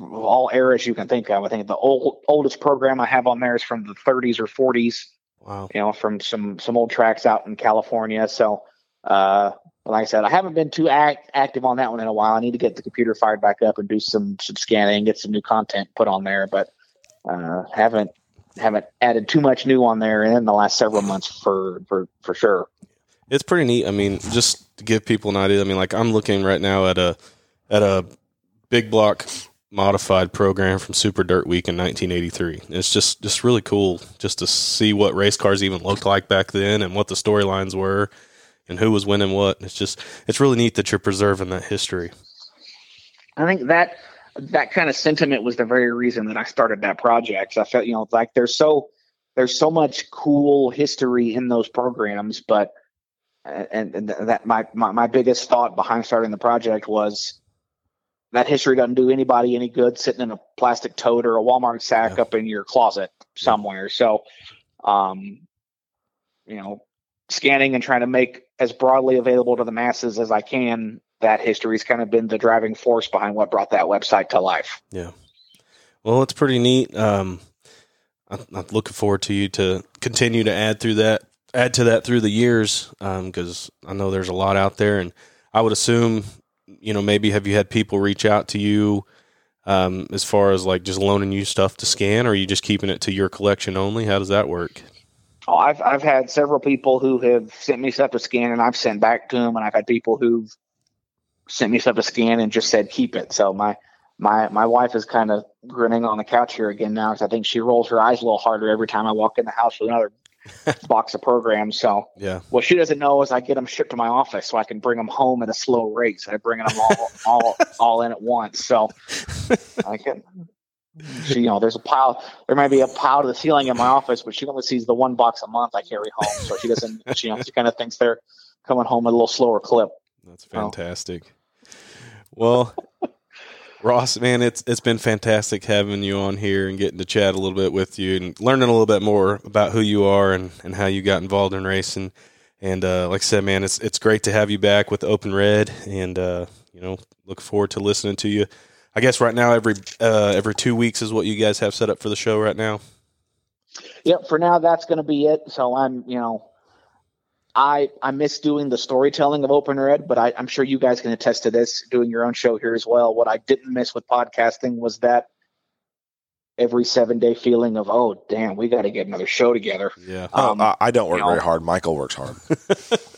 all eras you can think of. I think the old, oldest program I have on there is from the 30s or 40s. Wow. You know, from some some old tracks out in California. So, uh, like I said, I haven't been too act, active on that one in a while. I need to get the computer fired back up and do some some scanning, get some new content put on there. But uh, haven't haven't added too much new on there in the last several months for for for sure. It's pretty neat. I mean, just to give people an idea, I mean, like I'm looking right now at a at a big block modified program from Super Dirt Week in 1983. It's just just really cool just to see what race cars even looked like back then and what the storylines were and who was winning what. It's just it's really neat that you're preserving that history. I think that that kind of sentiment was the very reason that I started that project. I felt, you know, like there's so there's so much cool history in those programs, but and, and that my, my my biggest thought behind starting the project was that history doesn't do anybody any good sitting in a plastic tote or a Walmart sack Yeah. up in your closet somewhere. So, um, you know, scanning and trying to make as broadly available to the masses as I can. That history's kind of been the driving force behind what brought that website to life. Yeah. Well, it's pretty neat. Um, I, I'm looking forward to you to continue to add through that, add to that through the years, because I know there's a lot out there, and I would assume, you know, maybe have you had people reach out to you um, as far as like just loaning you stuff to scan, or are you just keeping it to your collection only? How does that work? Oh, I've I've had several people who have sent me stuff to scan, and I've sent back to them, and I've had people who've sent me stuff to scan and just said keep it. So my my my wife is kind of grinning on the couch here again now because I think she rolls her eyes a little harder every time I walk in the house with another box of programs. So Yeah. what she doesn't know is I get them shipped to my office so I can bring them home at a slow rate. So I bring them all all all in at once. So I can. She, you know, there's a pile. There might be a pile to the ceiling in my office, but she only sees the one box a month I carry home, so she doesn't. She, you know, she kind of thinks they're coming home at a little slower clip. That's Oh. fantastic. Well, Ross, man, it's it's been fantastic having you on here and getting to chat a little bit with you and learning a little bit more about who you are and, and how you got involved in racing. And uh, like I said, man, it's it's great to have you back with Open Red, and uh, you know, look forward to listening to you. I guess right now every uh, every two weeks is what you guys have set up for the show right now. Yep. For now, that's going to be it. So I'm, you know, I I miss doing the storytelling of Open Red, but I, I'm sure you guys can attest to this. Doing your own show here as well. What I didn't miss with podcasting was that every seven day feeling of oh damn, we got to get another show together. Yeah, Um, I, I don't work you know. very hard. Michael works hard.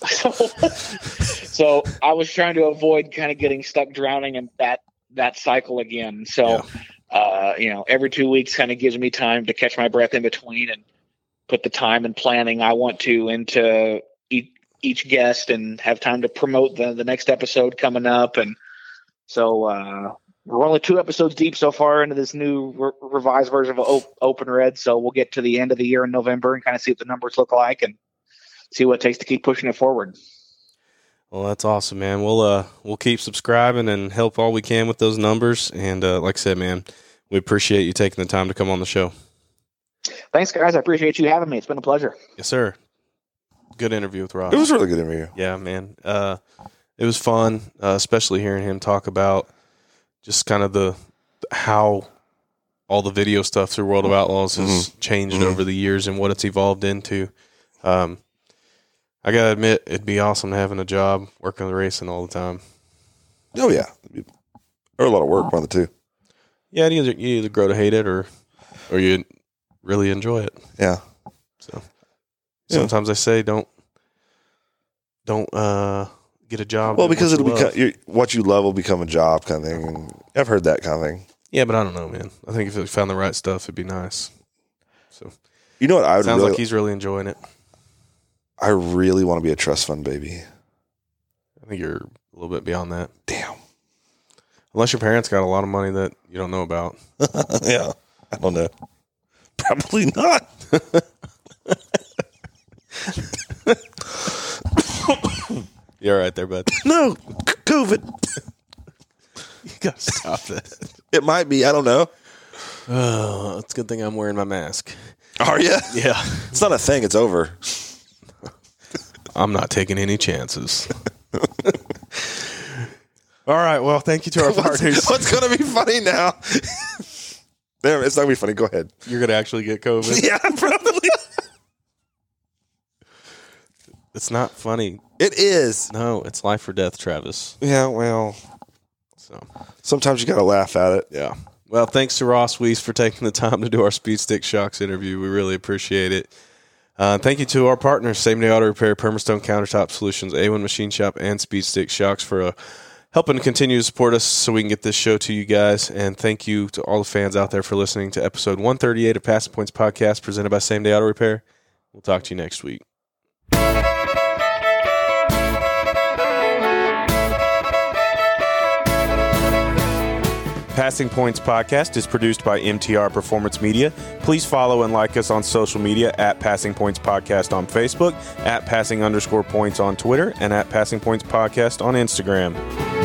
so, so I was trying to avoid kind of getting stuck drowning in that that cycle again. So, uh, you know, every two weeks kind of gives me time to catch my breath in between and put the time and planning I want to into each, guest and have time to promote the the next episode coming up. And so uh, we're only two episodes deep so far into this new re- revised version of o- Open Red. So we'll get to the end of the year in November and kind of see what the numbers look like and see what it takes to keep pushing it forward. Well, that's awesome, man. We'll uh we'll keep subscribing and help all we can with those numbers. And uh, like I said, man, we appreciate you taking the time to come on the show. Thanks, guys. I appreciate you having me. It's been a pleasure. Yes, sir. Good interview with Ross. It was a really good interview. yeah, man. Uh, it was fun, uh, especially hearing him talk about just kind of the how all the video stuff through World of Outlaws has changed Mhm. over the years and what it's evolved into. Um, I gotta admit, it'd be awesome having a job working with racing all the time. Oh yeah, or a lot of work, one of the two. Yeah, you either you either grow to hate it or or you really enjoy it. Yeah, So Yeah. sometimes I say don't don't uh get a job. well, because it'll become love. you what you love will become a job kind of thing. And I've heard that kind of thing. Yeah, but I don't know, man. I think if we found the right stuff, it'd be nice. So You know what? I would sounds really, like he's really enjoying it. I really want to be a trust fund baby. I think you're a little bit beyond that. Damn. Unless your parents got a lot of money that you don't know about. yeah. I don't know. Probably not. You're right there, bud. No. C- COVID. you gotta stop that. It might be. I don't know. Oh, it's a good thing I'm wearing my mask. Are you? Yeah. It's not a thing. It's over. I'm not taking any chances. All right. Well, thank you to our partners. What's, to be funny now? Damn, it's not going to be funny. Go ahead. You're gonna actually get COVID. Yeah, probably. It's not funny. it is. No, it's life or death, Tavis. Yeah, well, So sometimes you got to laugh at it. yeah. Well, thanks to Ross Wece for taking the time to do our Speed Stick Shocks interview. We really appreciate it. Uh, thank you to our partners, Same Day Auto Repair, Permastone Countertop Solutions, A1 Machine Shop, and Speed Stick Shocks for uh, helping to continue to support us so we can get this show to you guys. And thank you to all the fans out there for listening to episode 138 of Passing Points Podcast presented by Same Day Auto Repair. We'll talk to you next week. Passing Points Podcast is produced by MTR Performance Media. Please follow and like us on social media at Passing Points Podcast on Facebook, at Passing underscore points on Twitter, and at Passing Points Podcast on Instagram.